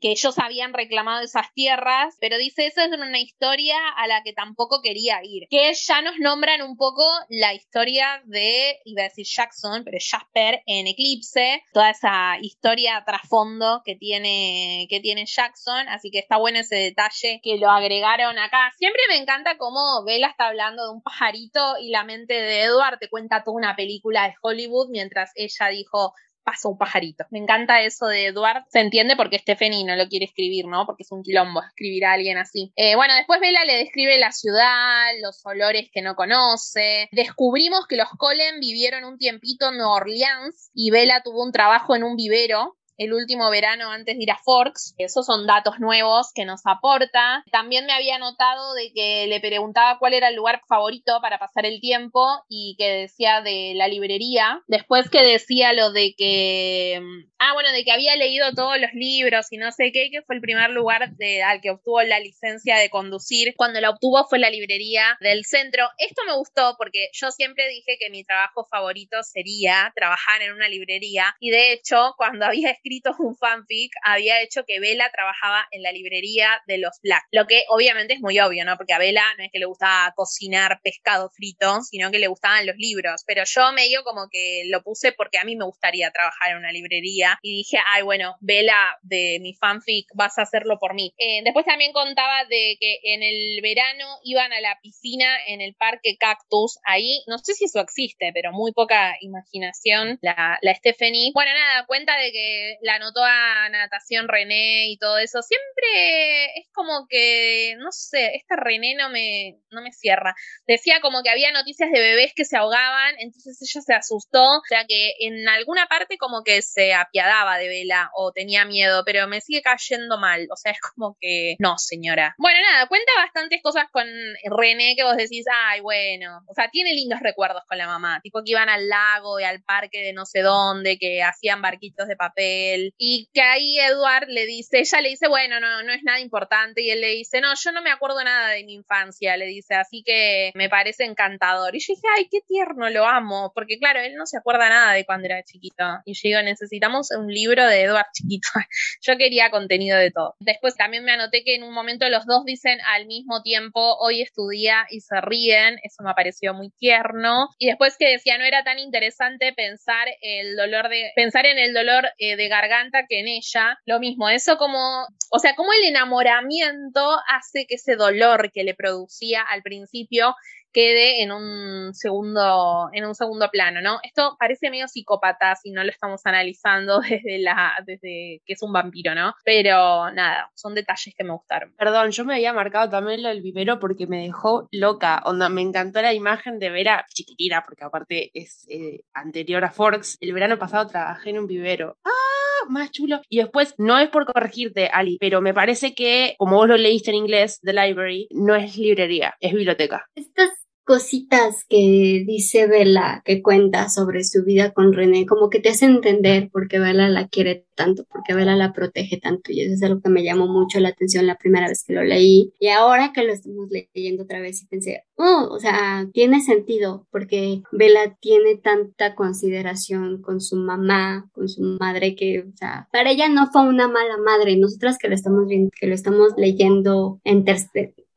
que ellos habían reclamado esas tierras, pero dice eso es una historia a la que tampoco quería ir. Que ya nos nombran un poco la historia de, iba a decir Jackson, pero Jasper en Eclipse, toda esa historia trasfondo que tiene, que tiene Jackson, así que está bueno ese detalle que lo agregaron acá. Siempre me encanta cómo Bella está hablando de un pajarito y la mente de Edward te cuenta toda una película de Hollywood mientras ella dijo pasó un pajarito. Me encanta eso de Edward. Se entiende porque Stephanie no lo quiere escribir, ¿no? Porque es un quilombo escribir a alguien así. Eh, bueno, después Bella le describe la ciudad, los olores que no conoce. Descubrimos que los Colen vivieron un tiempito en Nueva Orleans y Bella tuvo un trabajo en un vivero el último verano antes de ir a Forks. Esos son datos nuevos que nos aporta. También me había notado de que le preguntaba cuál era el lugar favorito para pasar el tiempo y que decía de la librería. Después que decía lo de que... Ah, bueno, de que había leído todos los libros y no sé qué, que fue el primer lugar de, al que obtuvo la licencia de conducir. Cuando la obtuvo fue la librería del centro. Esto me gustó porque yo siempre dije que mi trabajo favorito sería trabajar en una librería y de hecho cuando había escrito un fanfic había hecho que Bella trabajaba en la librería de los Black, lo que obviamente es muy obvio, ¿no? Porque a Bella no es que le gustaba cocinar pescado frito, sino que le gustaban los libros, pero yo medio como que lo puse porque a mí me gustaría trabajar en una librería y dije, ay, bueno, Bella de mi fanfic, vas a hacerlo por mí. Eh, después también contaba de que en el verano iban a la piscina en el parque Cactus, ahí, no sé si eso existe, pero muy poca imaginación, la, la Stephanie. Bueno, nada, cuenta de que la anotó a natación René y todo eso. Siempre es como que, no sé, esta René no me, no me cierra. Decía como que había noticias de bebés que se ahogaban, entonces ella se asustó, o sea que en alguna parte como que se apiadaba de Vela o tenía miedo, pero me sigue cayendo mal, o sea, es como que no, señora. Bueno, nada, cuenta bastantes cosas con René que vos decís, ay, bueno, o sea, tiene lindos recuerdos con la mamá, tipo que iban al lago y al parque de no sé dónde, que hacían barquitos de papel y que ahí Edward le dice, ella le dice, bueno, no, no es nada importante y él le dice, no, yo no me acuerdo nada de mi infancia, le dice, así que me parece encantador. Y yo dije, ay, qué tierno, lo amo, porque claro, él no se acuerda nada de cuando era chiquito. Y yo digo, necesitamos un libro de Edward chiquito. yo quería contenido de todo. Después también me anoté que en un momento los dos dicen al mismo tiempo, hoy estudia y se ríen, eso me pareció muy tierno. Y después que decía, no era tan interesante pensar el dolor de, pensar en el dolor eh, de garganta que en ella. Lo mismo, eso como, o sea, como el enamoramiento hace que ese dolor que le producía al principio quede en un segundo, en un segundo plano, ¿no? Esto parece medio psicópata si no lo estamos analizando desde la, desde que es un vampiro, ¿no? Pero nada, son detalles que me gustaron. Perdón, yo me había marcado también lo del vivero porque me dejó loca. Onda, me encantó la imagen de Vera chiquitina, porque aparte es eh, anterior a Forks. El verano pasado trabajé en un vivero. ¡Ah! Más chulo. Y después, no es por corregirte, Ali, pero me parece que, como vos lo leíste en inglés, The Library, no es librería, es biblioteca. Estas cositas que dice Bella, que cuenta sobre su vida con René, como que te hace entender por qué Bella la quiere tanto, porque Bella la protege tanto. Y eso es algo que me llamó mucho la atención la primera vez que lo leí. Y ahora que lo estamos leyendo otra vez y pensé, oh, o sea, tiene sentido, porque Bella tiene tanta consideración con su mamá, con su madre, que, o sea, para ella no fue una mala madre. Nosotras que lo estamos viendo, que lo estamos leyendo en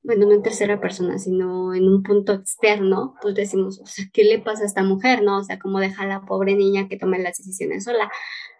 bueno, no en tercera persona, sino en un punto externo, pues decimos, o sea, ¿qué le pasa a esta mujer, no? O sea, cómo deja a la pobre niña que tome las decisiones sola.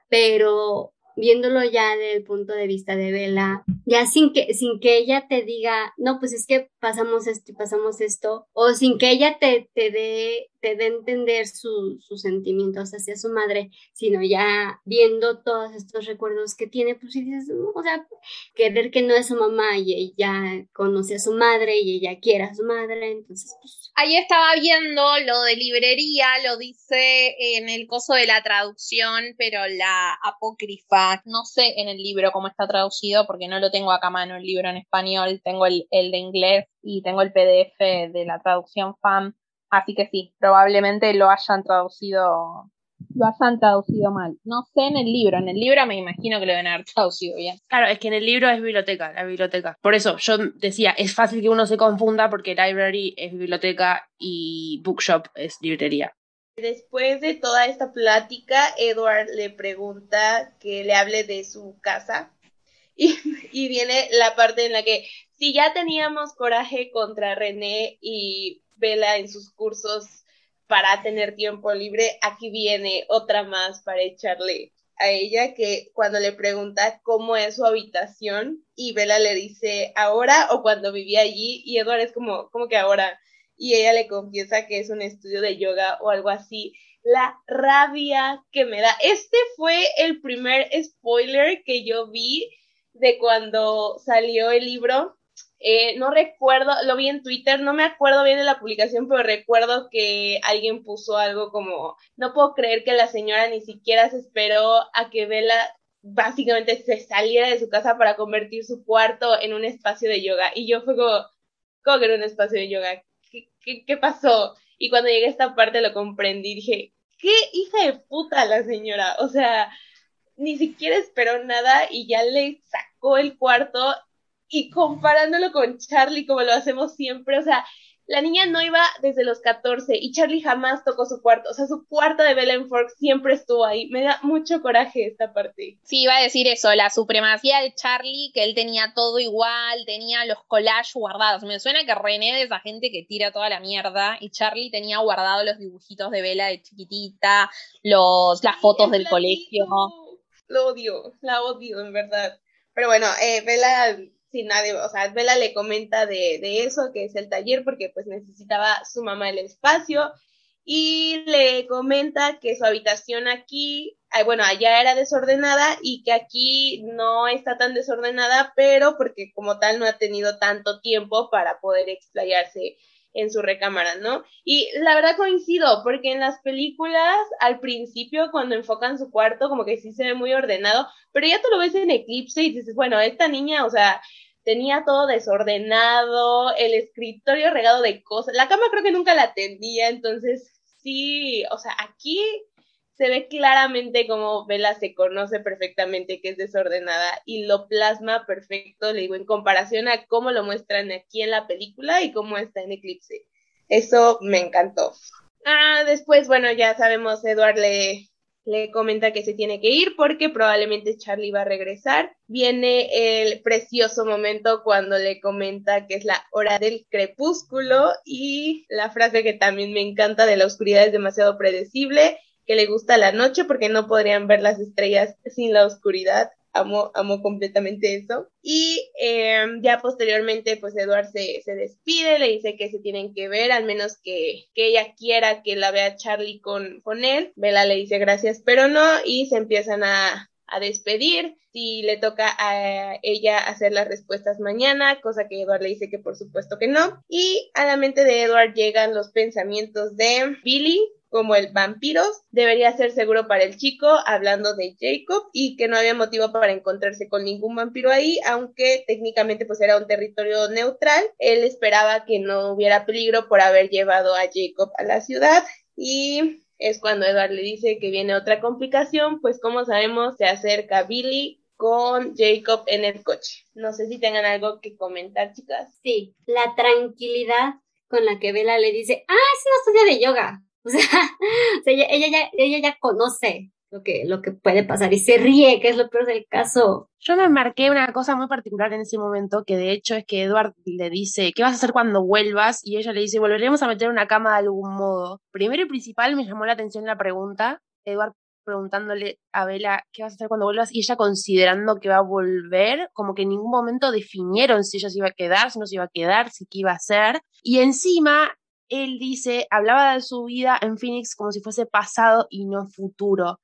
Pero viéndolo ya desde el punto de vista de Vela, ya sin que, sin que ella te diga, no, pues es que pasamos esto y pasamos esto, o sin que ella te, te dé te dé entender sus sentimientos hacia su madre, sino ya viendo todos estos recuerdos que tiene, pues dices, o sea, querer que no es su mamá y ella conoce a su madre y ella quiere a su madre, entonces pues... Ahí estaba viendo lo de librería, lo dice en el coso de la traducción, pero la apócrifa, no sé en el libro cómo está traducido, porque no lo tengo acá a mano el libro en español, tengo el, el de inglés y tengo el PDF de la traducción FAM Así que sí, probablemente lo hayan traducido lo hayan traducido mal. No sé en el libro, en el libro me imagino que lo deben haber traducido bien. Claro, es que en el libro es biblioteca, la biblioteca. Por eso yo decía, es fácil que uno se confunda porque library es biblioteca y bookshop es librería. Después de toda esta plática, Edward le pregunta que le hable de su casa. Y, y viene la parte en la que si ya teníamos coraje contra René y Vela en sus cursos para tener tiempo libre, aquí viene otra más para echarle a ella que cuando le pregunta cómo es su habitación y Vela le dice ahora o cuando vivía allí y Edward es como, como que ahora y ella le confiesa que es un estudio de yoga o algo así. La rabia que me da. Este fue el primer spoiler que yo vi de cuando salió el libro eh, no recuerdo, lo vi en Twitter, no me acuerdo bien de la publicación, pero recuerdo que alguien puso algo como, no puedo creer que la señora ni siquiera se esperó a que Vela básicamente se saliera de su casa para convertir su cuarto en un espacio de yoga. Y yo fue como, ¿cómo que era un espacio de yoga? ¿Qué, qué, qué pasó? Y cuando llegué a esta parte lo comprendí, dije, qué hija de puta la señora. O sea, ni siquiera esperó nada y ya le sacó el cuarto y comparándolo con Charlie como lo hacemos siempre, o sea, la niña no iba desde los 14 y Charlie jamás tocó su cuarto. O sea, su cuarto de Bellen Fork siempre estuvo ahí. Me da mucho coraje esta parte. Sí, iba a decir eso, la supremacía de Charlie, que él tenía todo igual, tenía los collages guardados. Me suena que René de esa gente que tira toda la mierda y Charlie tenía guardado los dibujitos de Bella de chiquitita, los, las fotos del colegio. Lo odio, la odio, en verdad. Pero bueno, eh, Bella sin nadie, o sea, Vela le comenta de, de eso, que es el taller, porque pues necesitaba su mamá el espacio, y le comenta que su habitación aquí, bueno, allá era desordenada y que aquí no está tan desordenada, pero porque como tal no ha tenido tanto tiempo para poder explayarse en su recámara, ¿no? Y la verdad coincido, porque en las películas, al principio, cuando enfocan su cuarto, como que sí se ve muy ordenado, pero ya tú lo ves en Eclipse y dices, bueno, esta niña, o sea, tenía todo desordenado, el escritorio regado de cosas, la cama creo que nunca la tendía, entonces sí, o sea, aquí se ve claramente como Bella se conoce perfectamente que es desordenada y lo plasma perfecto, le digo, en comparación a cómo lo muestran aquí en la película y cómo está en Eclipse. Eso me encantó. Ah, después, bueno, ya sabemos, Edward le, le comenta que se tiene que ir porque probablemente Charlie va a regresar. Viene el precioso momento cuando le comenta que es la hora del crepúsculo y la frase que también me encanta de la oscuridad es demasiado predecible que le gusta la noche porque no podrían ver las estrellas sin la oscuridad. Amo, amo completamente eso. Y em, ya posteriormente, pues Edward se, se, despide, le dice que se tienen que ver, al menos que, que ella quiera que la vea Charlie con, con él. Bella le dice gracias, pero no, y se empiezan a, a despedir. Si le toca a ella hacer las respuestas mañana, cosa que Edward le dice que por supuesto que no. Y a la mente de Edward llegan los pensamientos de Billy, como el vampiros, debería ser seguro para el chico, hablando de Jacob, y que no había motivo para encontrarse con ningún vampiro ahí, aunque técnicamente pues era un territorio neutral. Él esperaba que no hubiera peligro por haber llevado a Jacob a la ciudad y es cuando Edward le dice que viene otra complicación, pues como sabemos se acerca Billy con Jacob en el coche. No sé si tengan algo que comentar, chicas. Sí, la tranquilidad con la que Bella le dice, ah, es una estudia de yoga. O sea, ella, ya, ella ya conoce lo que, lo que puede pasar y se ríe, que es lo peor del caso. Yo me marqué una cosa muy particular en ese momento, que de hecho es que Edward le dice, ¿qué vas a hacer cuando vuelvas? Y ella le dice, volveremos a meter una cama de algún modo. Primero y principal me llamó la atención la pregunta, Edward preguntándole a Bella qué vas a hacer cuando vuelvas y ella considerando que va a volver, como que en ningún momento definieron si ella se iba a quedar, si no se iba a quedar, si qué iba a hacer. Y encima él dice, hablaba de su vida en Phoenix como si fuese pasado y no futuro.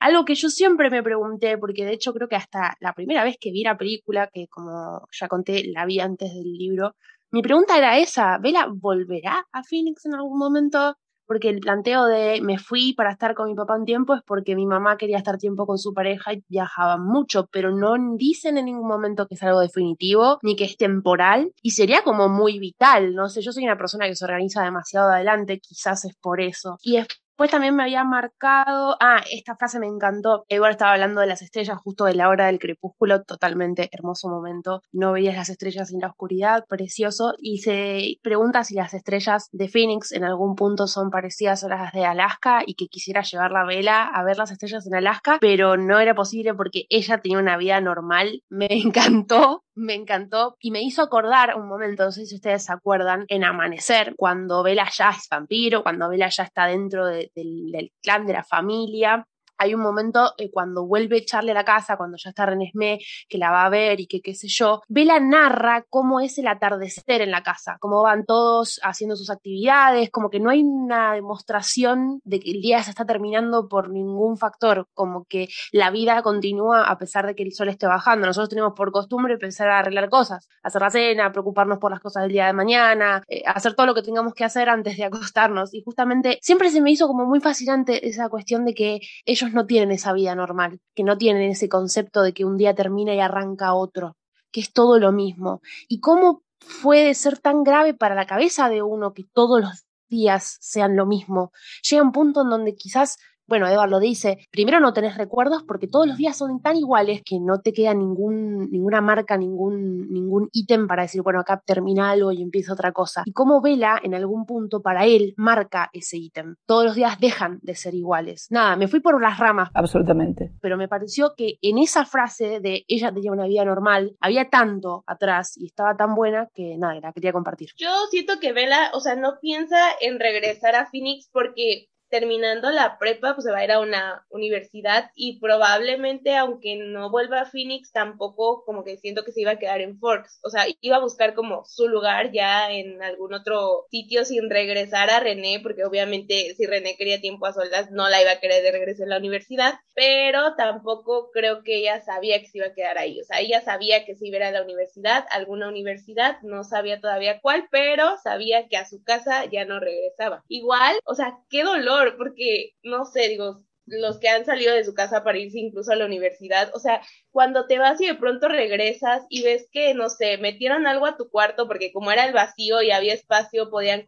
Algo que yo siempre me pregunté, porque de hecho creo que hasta la primera vez que vi la película, que como ya conté, la vi antes del libro, mi pregunta era esa, ¿Vela volverá a Phoenix en algún momento? Porque el planteo de me fui para estar con mi papá un tiempo es porque mi mamá quería estar tiempo con su pareja y viajaba mucho, pero no dicen en ningún momento que es algo definitivo ni que es temporal y sería como muy vital, no sé, yo soy una persona que se organiza demasiado adelante, quizás es por eso. Y Después también me había marcado, ah, esta frase me encantó. Edward estaba hablando de las estrellas justo de la hora del crepúsculo, totalmente hermoso momento. No veías las estrellas sin la oscuridad, precioso. Y se pregunta si las estrellas de Phoenix en algún punto son parecidas a las de Alaska y que quisiera llevar la vela a ver las estrellas en Alaska, pero no era posible porque ella tenía una vida normal. Me encantó me encantó y me hizo acordar un momento, no sé si ustedes se acuerdan, en Amanecer, cuando Bella ya es vampiro, cuando Bella ya está dentro del, del clan de la familia hay un momento eh, cuando vuelve a echarle a la casa, cuando ya está Renesmé, que la va a ver y que qué sé yo, Vela narra cómo es el atardecer en la casa, cómo van todos haciendo sus actividades, como que no hay una demostración de que el día se está terminando por ningún factor, como que la vida continúa a pesar de que el sol esté bajando. Nosotros tenemos por costumbre empezar a arreglar cosas, hacer la cena, preocuparnos por las cosas del día de mañana, eh, hacer todo lo que tengamos que hacer antes de acostarnos. Y justamente siempre se me hizo como muy fascinante esa cuestión de que ellos no tienen esa vida normal, que no tienen ese concepto de que un día termina y arranca otro, que es todo lo mismo. ¿Y cómo puede ser tan grave para la cabeza de uno que todos los días sean lo mismo? Llega un punto en donde quizás bueno, Edward lo dice, primero no tenés recuerdos porque todos los días son tan iguales que no te queda ningún, ninguna marca, ningún, ningún ítem para decir, bueno, acá termina algo y empieza otra cosa. Y como Vela, en algún punto, para él, marca ese ítem. Todos los días dejan de ser iguales. Nada, me fui por las ramas. Absolutamente. Pero me pareció que en esa frase de ella tenía una vida normal, había tanto atrás y estaba tan buena que nada, la quería compartir. Yo siento que Vela, o sea, no piensa en regresar a Phoenix porque terminando la prepa, pues se va a ir a una universidad y probablemente, aunque no vuelva a Phoenix, tampoco como que siento que se iba a quedar en Forks. O sea, iba a buscar como su lugar ya en algún otro sitio sin regresar a René, porque obviamente si René quería tiempo a solas, no la iba a querer de regreso a la universidad, pero tampoco creo que ella sabía que se iba a quedar ahí. O sea, ella sabía que se iba a ir a la universidad, alguna universidad, no sabía todavía cuál, pero sabía que a su casa ya no regresaba. Igual, o sea, qué dolor porque, no sé, digo, los que han salido de su casa para irse incluso a la universidad, o sea, cuando te vas y de pronto regresas y ves que, no sé, metieron algo a tu cuarto porque como era el vacío y había espacio, podían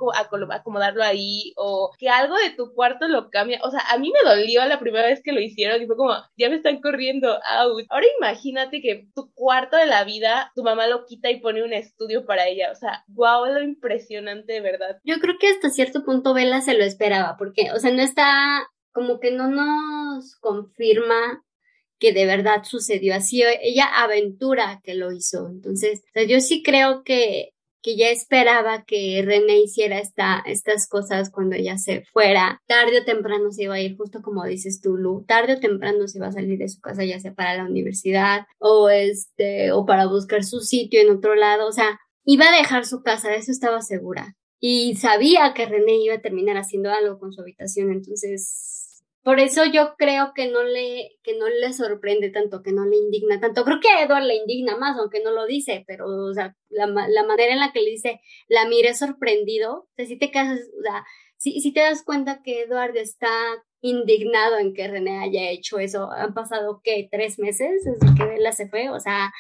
acomodarlo ahí o que algo de tu cuarto lo cambia, o sea, a mí me dolió la primera vez que lo hicieron y fue como, ya me están corriendo out. Ahora imagínate que tu cuarto de la vida, tu mamá lo quita y pone un estudio para ella, o sea, guau, lo impresionante de verdad. Yo creo que hasta cierto punto Vela se lo esperaba, porque, o sea, no está como que no nos confirma que de verdad sucedió así. Ella aventura que lo hizo. Entonces, yo sí creo que, que ya esperaba que René hiciera esta, estas cosas cuando ella se fuera. Tarde o temprano se iba a ir, justo como dices tú, Lu. Tarde o temprano se iba a salir de su casa, ya sea para la universidad o este, o para buscar su sitio en otro lado. O sea, iba a dejar su casa, de eso estaba segura. Y sabía que René iba a terminar haciendo algo con su habitación, entonces por eso yo creo que no le, que no le sorprende tanto, que no le indigna tanto. Creo que a Edward le indigna más, aunque no lo dice, pero, o sea, la, la manera en la que le dice, la miré sorprendido, o sea, si te casas, o sea, si, si te das cuenta que Edward está indignado en que René haya hecho eso, han pasado, ¿qué? ¿Tres meses desde que Bella se fue? O sea,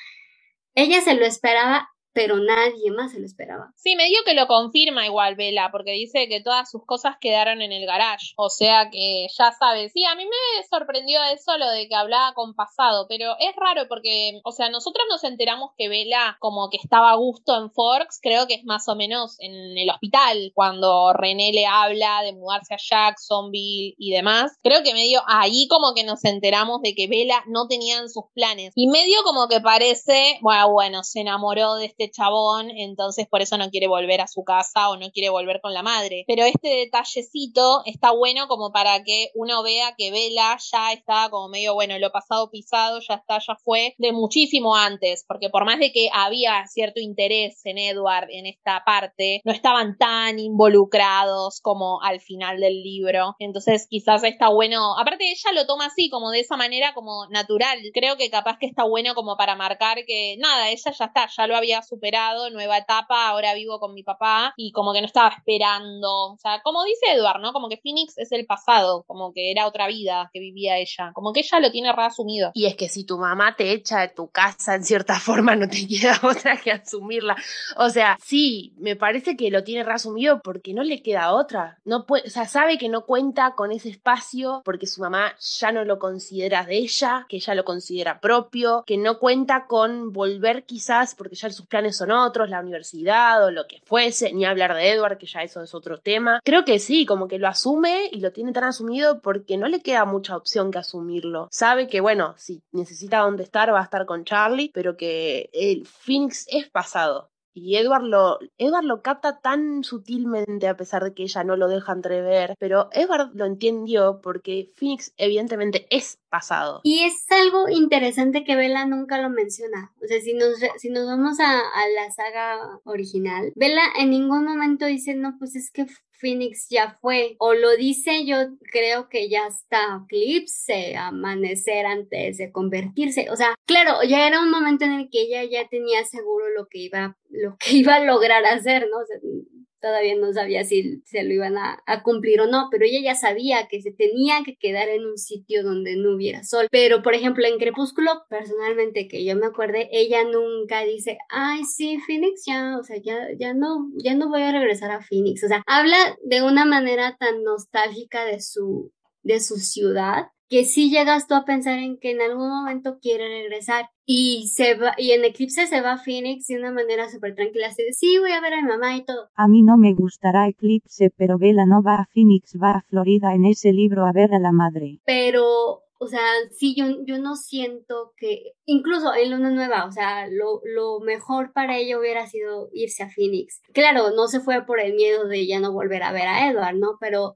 ella se lo esperaba pero nadie más se lo esperaba. Sí, me dio que lo confirma igual Vela, porque dice que todas sus cosas quedaron en el garage, o sea que ya sabes. Sí, a mí me sorprendió eso lo de que hablaba con pasado, pero es raro porque, o sea, nosotros nos enteramos que Vela como que estaba a gusto en Forks, creo que es más o menos en el hospital, cuando René le habla de mudarse a Jacksonville y demás. Creo que medio ahí como que nos enteramos de que Vela no tenía en sus planes. Y medio como que parece, bueno, bueno, se enamoró de este este chabón, entonces por eso no quiere volver a su casa o no quiere volver con la madre. Pero este detallecito está bueno como para que uno vea que Vela ya está como medio, bueno, lo pasado pisado, ya está, ya fue, de muchísimo antes, porque por más de que había cierto interés en Edward en esta parte, no estaban tan involucrados como al final del libro. Entonces quizás está bueno, aparte ella lo toma así, como de esa manera, como natural. Creo que capaz que está bueno como para marcar que nada, ella ya está, ya lo había superado, nueva etapa, ahora vivo con mi papá y como que no estaba esperando, o sea, como dice Edward, ¿no? Como que Phoenix es el pasado, como que era otra vida que vivía ella, como que ella lo tiene reasumido. Y es que si tu mamá te echa de tu casa en cierta forma, no te queda otra que asumirla. O sea, sí, me parece que lo tiene reasumido porque no le queda otra. No puede, o sea, sabe que no cuenta con ese espacio porque su mamá ya no lo considera de ella, que ella lo considera propio, que no cuenta con volver quizás porque ya sus planes son otros, la universidad o lo que fuese, ni hablar de Edward, que ya eso es otro tema. Creo que sí, como que lo asume y lo tiene tan asumido porque no le queda mucha opción que asumirlo. Sabe que, bueno, si necesita dónde estar, va a estar con Charlie, pero que el Phoenix es pasado. Y Edward lo, Edward lo capta tan sutilmente a pesar de que ella no lo deja entrever, pero Edward lo entendió porque Phoenix evidentemente es pasado. Y es algo interesante que Bella nunca lo menciona. O sea, si nos, si nos vamos a, a la saga original, Bella en ningún momento dice, no, pues es que Phoenix ya fue. O lo dice, yo creo que ya está eclipse, amanecer antes de convertirse. O sea, claro, ya era un momento en el que ella ya tenía seguro lo que iba, lo que iba a lograr hacer, ¿no? Todavía no sabía si se lo iban a, cumplir o no, pero ella ya sabía que se tenía que quedar en un sitio donde no hubiera sol. Pero, por ejemplo, en Crepúsculo, personalmente, que yo me acuerde, ella nunca dice, ay, sí, Phoenix ya, o sea, ya, ya no, ya no voy a regresar a Phoenix. O sea, habla de una manera tan nostálgica de su, de su ciudad que sí llegas tú a pensar en que en algún momento quiere regresar y se va, y en Eclipse se va a Phoenix de una manera súper tranquila, así de sí, voy a ver a mi mamá y todo. A mí no me gustará Eclipse, pero Bella no va a Phoenix, va a Florida en ese libro a ver a la madre. Pero o sea, sí, yo, yo no siento que, incluso en Luna Nueva, o sea, lo, lo, mejor para ella hubiera sido irse a Phoenix. Claro, no se fue por el miedo de ya no volver a ver a Edward, ¿no? Pero,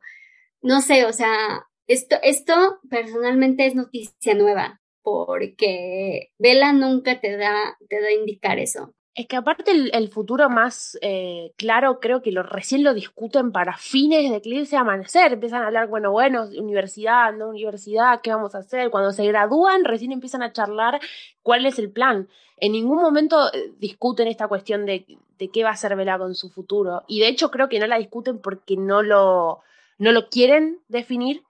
no sé, o sea, esto, esto personalmente es noticia nueva, porque Vela nunca te da, te da a indicar eso. Es que aparte el, futuro más eh, claro creo que lo recién lo discuten para fines de Eclipse Amanecer. Empiezan a hablar, bueno, bueno, universidad, no universidad, ¿qué vamos a hacer? Cuando se gradúan recién empiezan a charlar cuál es el plan. En ningún momento eh, discuten esta cuestión de, de qué va a hacer Vela con su futuro. Y de hecho creo que no la discuten porque no lo, no lo quieren definir,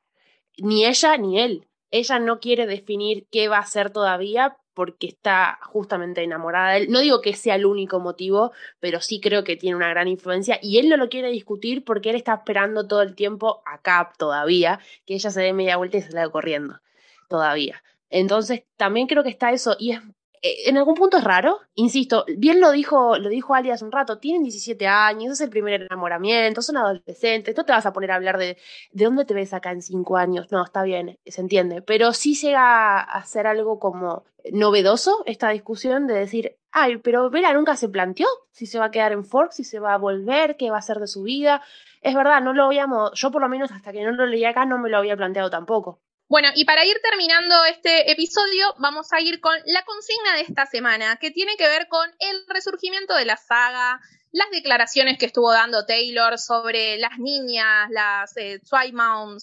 ni ella ni él. Ella no quiere definir qué va a hacer todavía porque está justamente enamorada de él. No digo que sea el único motivo, pero sí creo que tiene una gran influencia y él no lo quiere discutir porque él está esperando todo el tiempo acá todavía que ella se dé media vuelta y se la corriendo todavía. Entonces también creo que está eso y es en algún punto es raro, insisto, bien lo dijo, lo dijo Ali hace un rato, tienen 17 años, es el primer enamoramiento, son adolescentes, no te vas a poner a hablar de de dónde te ves acá en 5 años, no, está bien, se entiende, pero sí llega a ser algo como novedoso esta discusión de decir, ay, pero Vela nunca se planteó si se va a quedar en Fork, si se va a volver, qué va a hacer de su vida. Es verdad, no lo habíamos, yo por lo menos hasta que no lo leí acá no me lo había planteado tampoco. Bueno, y para ir terminando este episodio, vamos a ir con la consigna de esta semana, que tiene que ver con el resurgimiento de la saga, las declaraciones que estuvo dando Taylor sobre las niñas, las eh,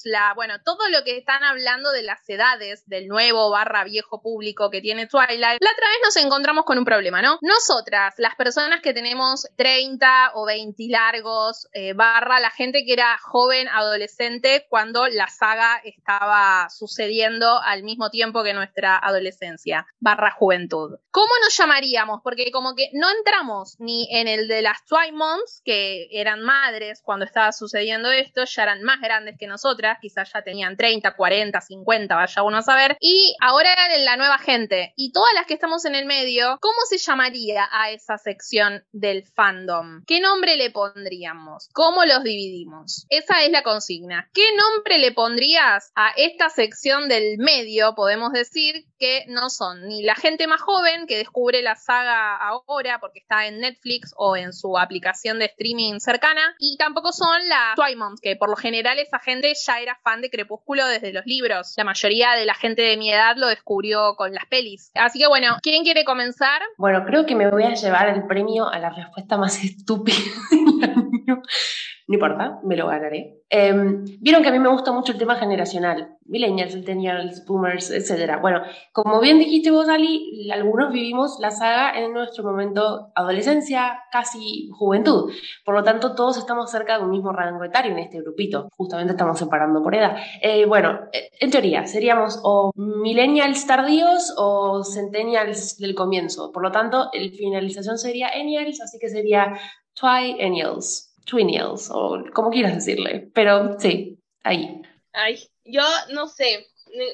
la, bueno, todo lo que están hablando de las edades del nuevo barra viejo público que tiene Twilight. La otra vez nos encontramos con un problema, ¿no? Nosotras, las personas que tenemos 30 o 20 largos, eh, barra la gente que era joven, adolescente, cuando la saga estaba sucediendo al mismo tiempo que nuestra adolescencia, barra juventud. ¿Cómo nos llamaríamos? Porque como que no entramos ni en el de las Twymons, que eran madres cuando estaba sucediendo esto, ya eran más grandes que nosotras, quizás ya tenían 30, 40, 50, vaya uno a saber, y ahora eran la nueva gente. Y todas las que estamos en el medio, ¿cómo se llamaría a esa sección del fandom? ¿Qué nombre le pondríamos? ¿Cómo los dividimos? Esa es la consigna. ¿Qué nombre le pondrías a esta sección del medio, podemos decir, que no son ni la gente más joven que descubre la saga ahora porque está en Netflix o en su aplicación de streaming cercana, y tampoco son las Twymoms, que por lo general esa gente ya era fan de Crepúsculo desde los libros. La mayoría de la gente de mi edad lo descubrió con las pelis. Así que bueno, ¿quién quiere comenzar? Bueno, creo que me voy a llevar el premio a la respuesta más estúpida no importa, me lo ganaré. Em, vieron que a mí me gusta mucho el tema generacional, millennials, centennials, boomers, etc. Bueno, como bien dijiste vos, Ali, algunos vivimos la saga en nuestro momento adolescencia, casi juventud. Por lo tanto, todos estamos cerca de un mismo rango etario en este grupito. Justamente estamos separando por edad. Eh, bueno, en teoría, seríamos o millennials tardíos o centennials del comienzo. Por lo tanto, el finalización sería ennials, así que sería twi-ennials. Twinials o como quieras decirle, pero sí, ahí. Ay, yo no sé,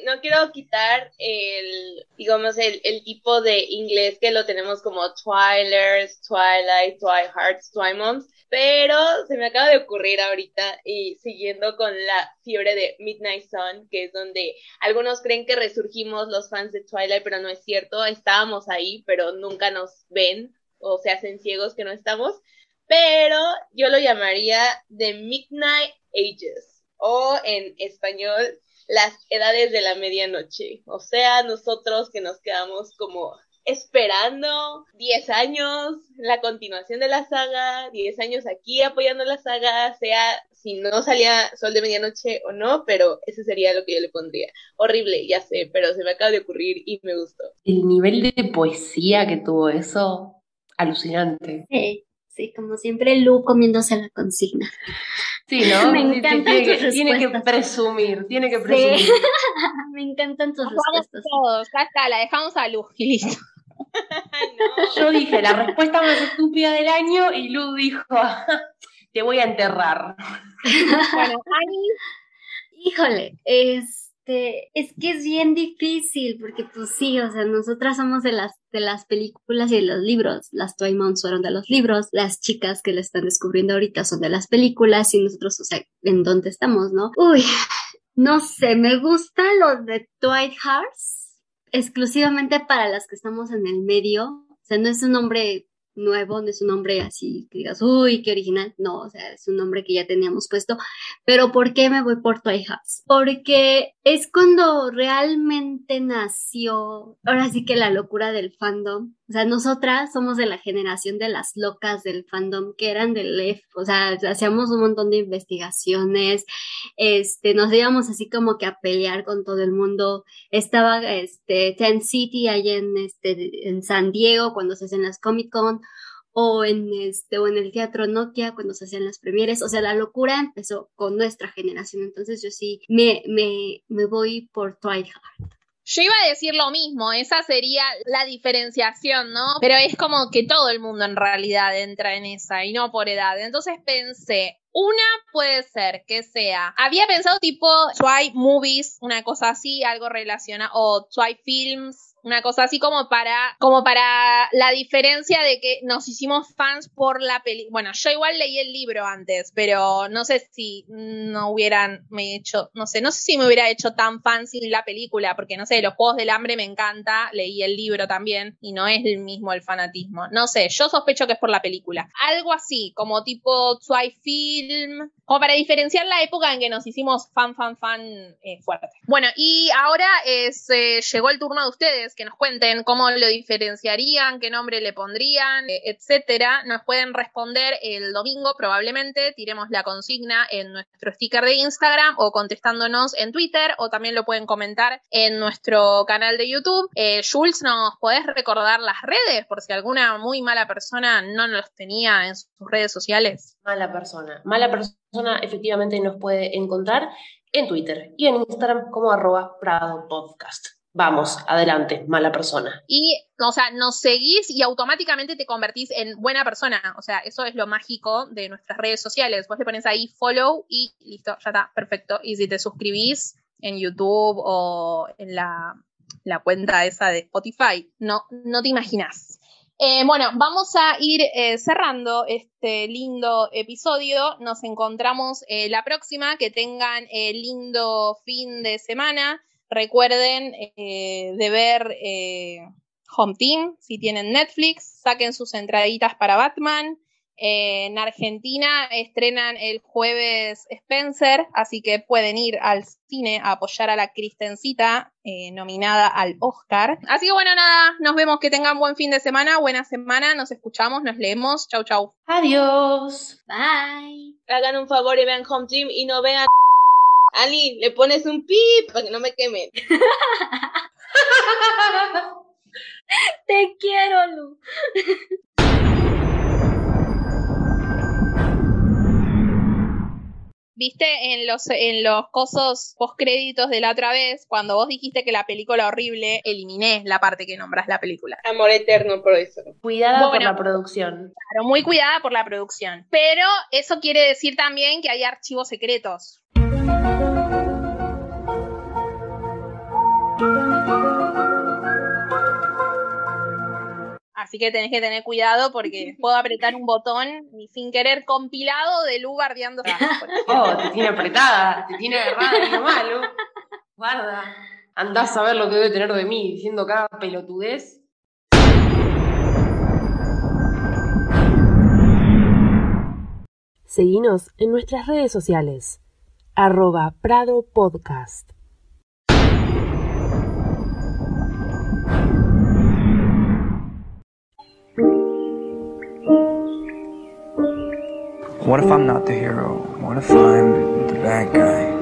no, quiero quitar el, digamos, el, tipo de inglés que lo tenemos como Twilers, Twilight, Twihearts, Twymoms, pero se me acaba de ocurrir ahorita y siguiendo con la fiebre de Midnight Sun, que es donde algunos creen que resurgimos los fans de Twilight, pero no es cierto, estábamos ahí, pero nunca nos ven o se hacen ciegos que no estamos pero yo lo llamaría The Midnight Ages o en español las edades de la medianoche. O sea, nosotros que nos quedamos como esperando 10 años la continuación de la saga, 10 años aquí apoyando la saga, sea si no salía Sol de Medianoche o no, pero ese sería lo que yo le pondría. Horrible, ya sé, pero se me acaba de ocurrir y me gustó. El nivel de poesía que tuvo eso, alucinante. Sí. Sí, como siempre, Lu comiéndose la consigna. Sí, ¿no? Me encantan tiene, tus tiene que presumir, tiene que Sí. presumir. Me encantan tus Nos respuestas. todos, ya está, la dejamos a luz y listo. Yo dije la respuesta más estúpida del año y Lu dijo, te voy a enterrar. Bueno, Ani, Híjole, este, es que es bien difícil, porque pues sí, o sea, nosotras somos de las, de las películas y de los libros. Las Twaimons fueron de los libros, las chicas que le están descubriendo ahorita son de las películas, y nosotros, o sea, ¿en dónde estamos, no? Uy, no sé, me gusta lo de Twilight Hearts, exclusivamente para las que estamos en el medio. O sea, no es un nombre nuevo, no es un nombre así que digas, uy, qué original. No, o sea, es un nombre que ya teníamos puesto. Pero ¿por qué me voy por Toy House? Porque es cuando realmente nació, ahora sí que la locura del fandom. O sea, nosotras somos de la generación de las locas del fandom que eran del LEF, o sea, hacíamos un montón de investigaciones, este, nos íbamos así como que a pelear con todo el mundo. Estaba este Ten City allá en este en San Diego cuando se hacen las Comic Con o en este o en el Teatro Nokia cuando se hacían las premieres, o sea, la locura empezó con nuestra generación, entonces yo sí me me me voy por Twilight. Yo iba a decir lo mismo, esa sería la diferenciación, ¿no? Pero es como que todo el mundo en realidad entra en esa y no por edad. Entonces pensé, una puede ser que sea, había pensado tipo Twy Movies, una cosa así, algo relacionado, o Twy Films, una cosa así como para, como para la diferencia de que nos hicimos fans por la peli. Bueno, yo igual leí el libro antes, pero no sé si no hubieran me hecho, no sé, no sé si me hubiera hecho tan fan sin la película, porque no sé, los Juegos del Hambre me encanta, leí el libro también y no es el mismo el fanatismo. No sé, yo sospecho que es por la película. Algo así, como tipo Twy Film, como para diferenciar la época en que nos hicimos fan, fan, fan eh, fuerte. Bueno, y ahora eh, llegó el turno de ustedes que nos cuenten cómo lo diferenciarían, qué nombre le pondrían, eh, etcétera. Nos pueden responder el domingo, probablemente. Tiremos la consigna en nuestro sticker de Instagram o contestándonos en Twitter o también lo pueden comentar en nuestro canal de YouTube. Eh, Jules, ¿nos podés recordar las redes por si alguna muy mala persona no nos tenía en sus redes sociales? Mala persona. Mala persona efectivamente nos puede encontrar en Twitter y en Instagram como arroba Prado Podcast. Vamos, adelante, mala persona. Y, o sea, nos seguís y automáticamente te convertís en buena persona. O sea, eso es lo mágico de nuestras redes sociales. Vos le pones ahí follow y listo, ya está, perfecto. Y si te suscribís en YouTube o en la, cuenta esa de Spotify, no, no te imaginas. Eh, bueno, vamos a ir eh, cerrando este lindo episodio. Nos encontramos eh, la próxima. Que tengan lindo fin de semana. Recuerden eh, de ver eh, Home Team si tienen Netflix. Saquen sus entraditas para Batman. Eh, en Argentina estrenan el jueves Spencer, así que pueden ir al cine a apoyar a la Cristencita eh, nominada al Oscar. Así que bueno, nada, nos vemos, que tengan buen fin de semana, buena semana, nos escuchamos, nos leemos, chau chau. Adiós. Bye. Hagan un favor y vean Home Team y no vean. Ali, le pones un pip para que no me quemen. Te quiero, Lu. Viste en los, en los cosos postcréditos de la otra vez, cuando vos dijiste que la película horrible, eliminé la parte que nombras la película. Amor eterno por eso. Cuidada por la producción. Claro, muy cuidada por la producción. Pero eso quiere decir también que hay archivos secretos. Así que tenés que tener cuidado porque puedo apretar un botón y sin querer compilado de Lu bardeando. Oh, te tiene apretada, te tiene agarrada lo malo. Guarda. Andás a ver lo que debe tener de mí diciendo cada pelotudez. Seguinos en nuestras redes sociales. Arroba Prado Podcast. What if I'm not the hero? What if I'm the bad guy?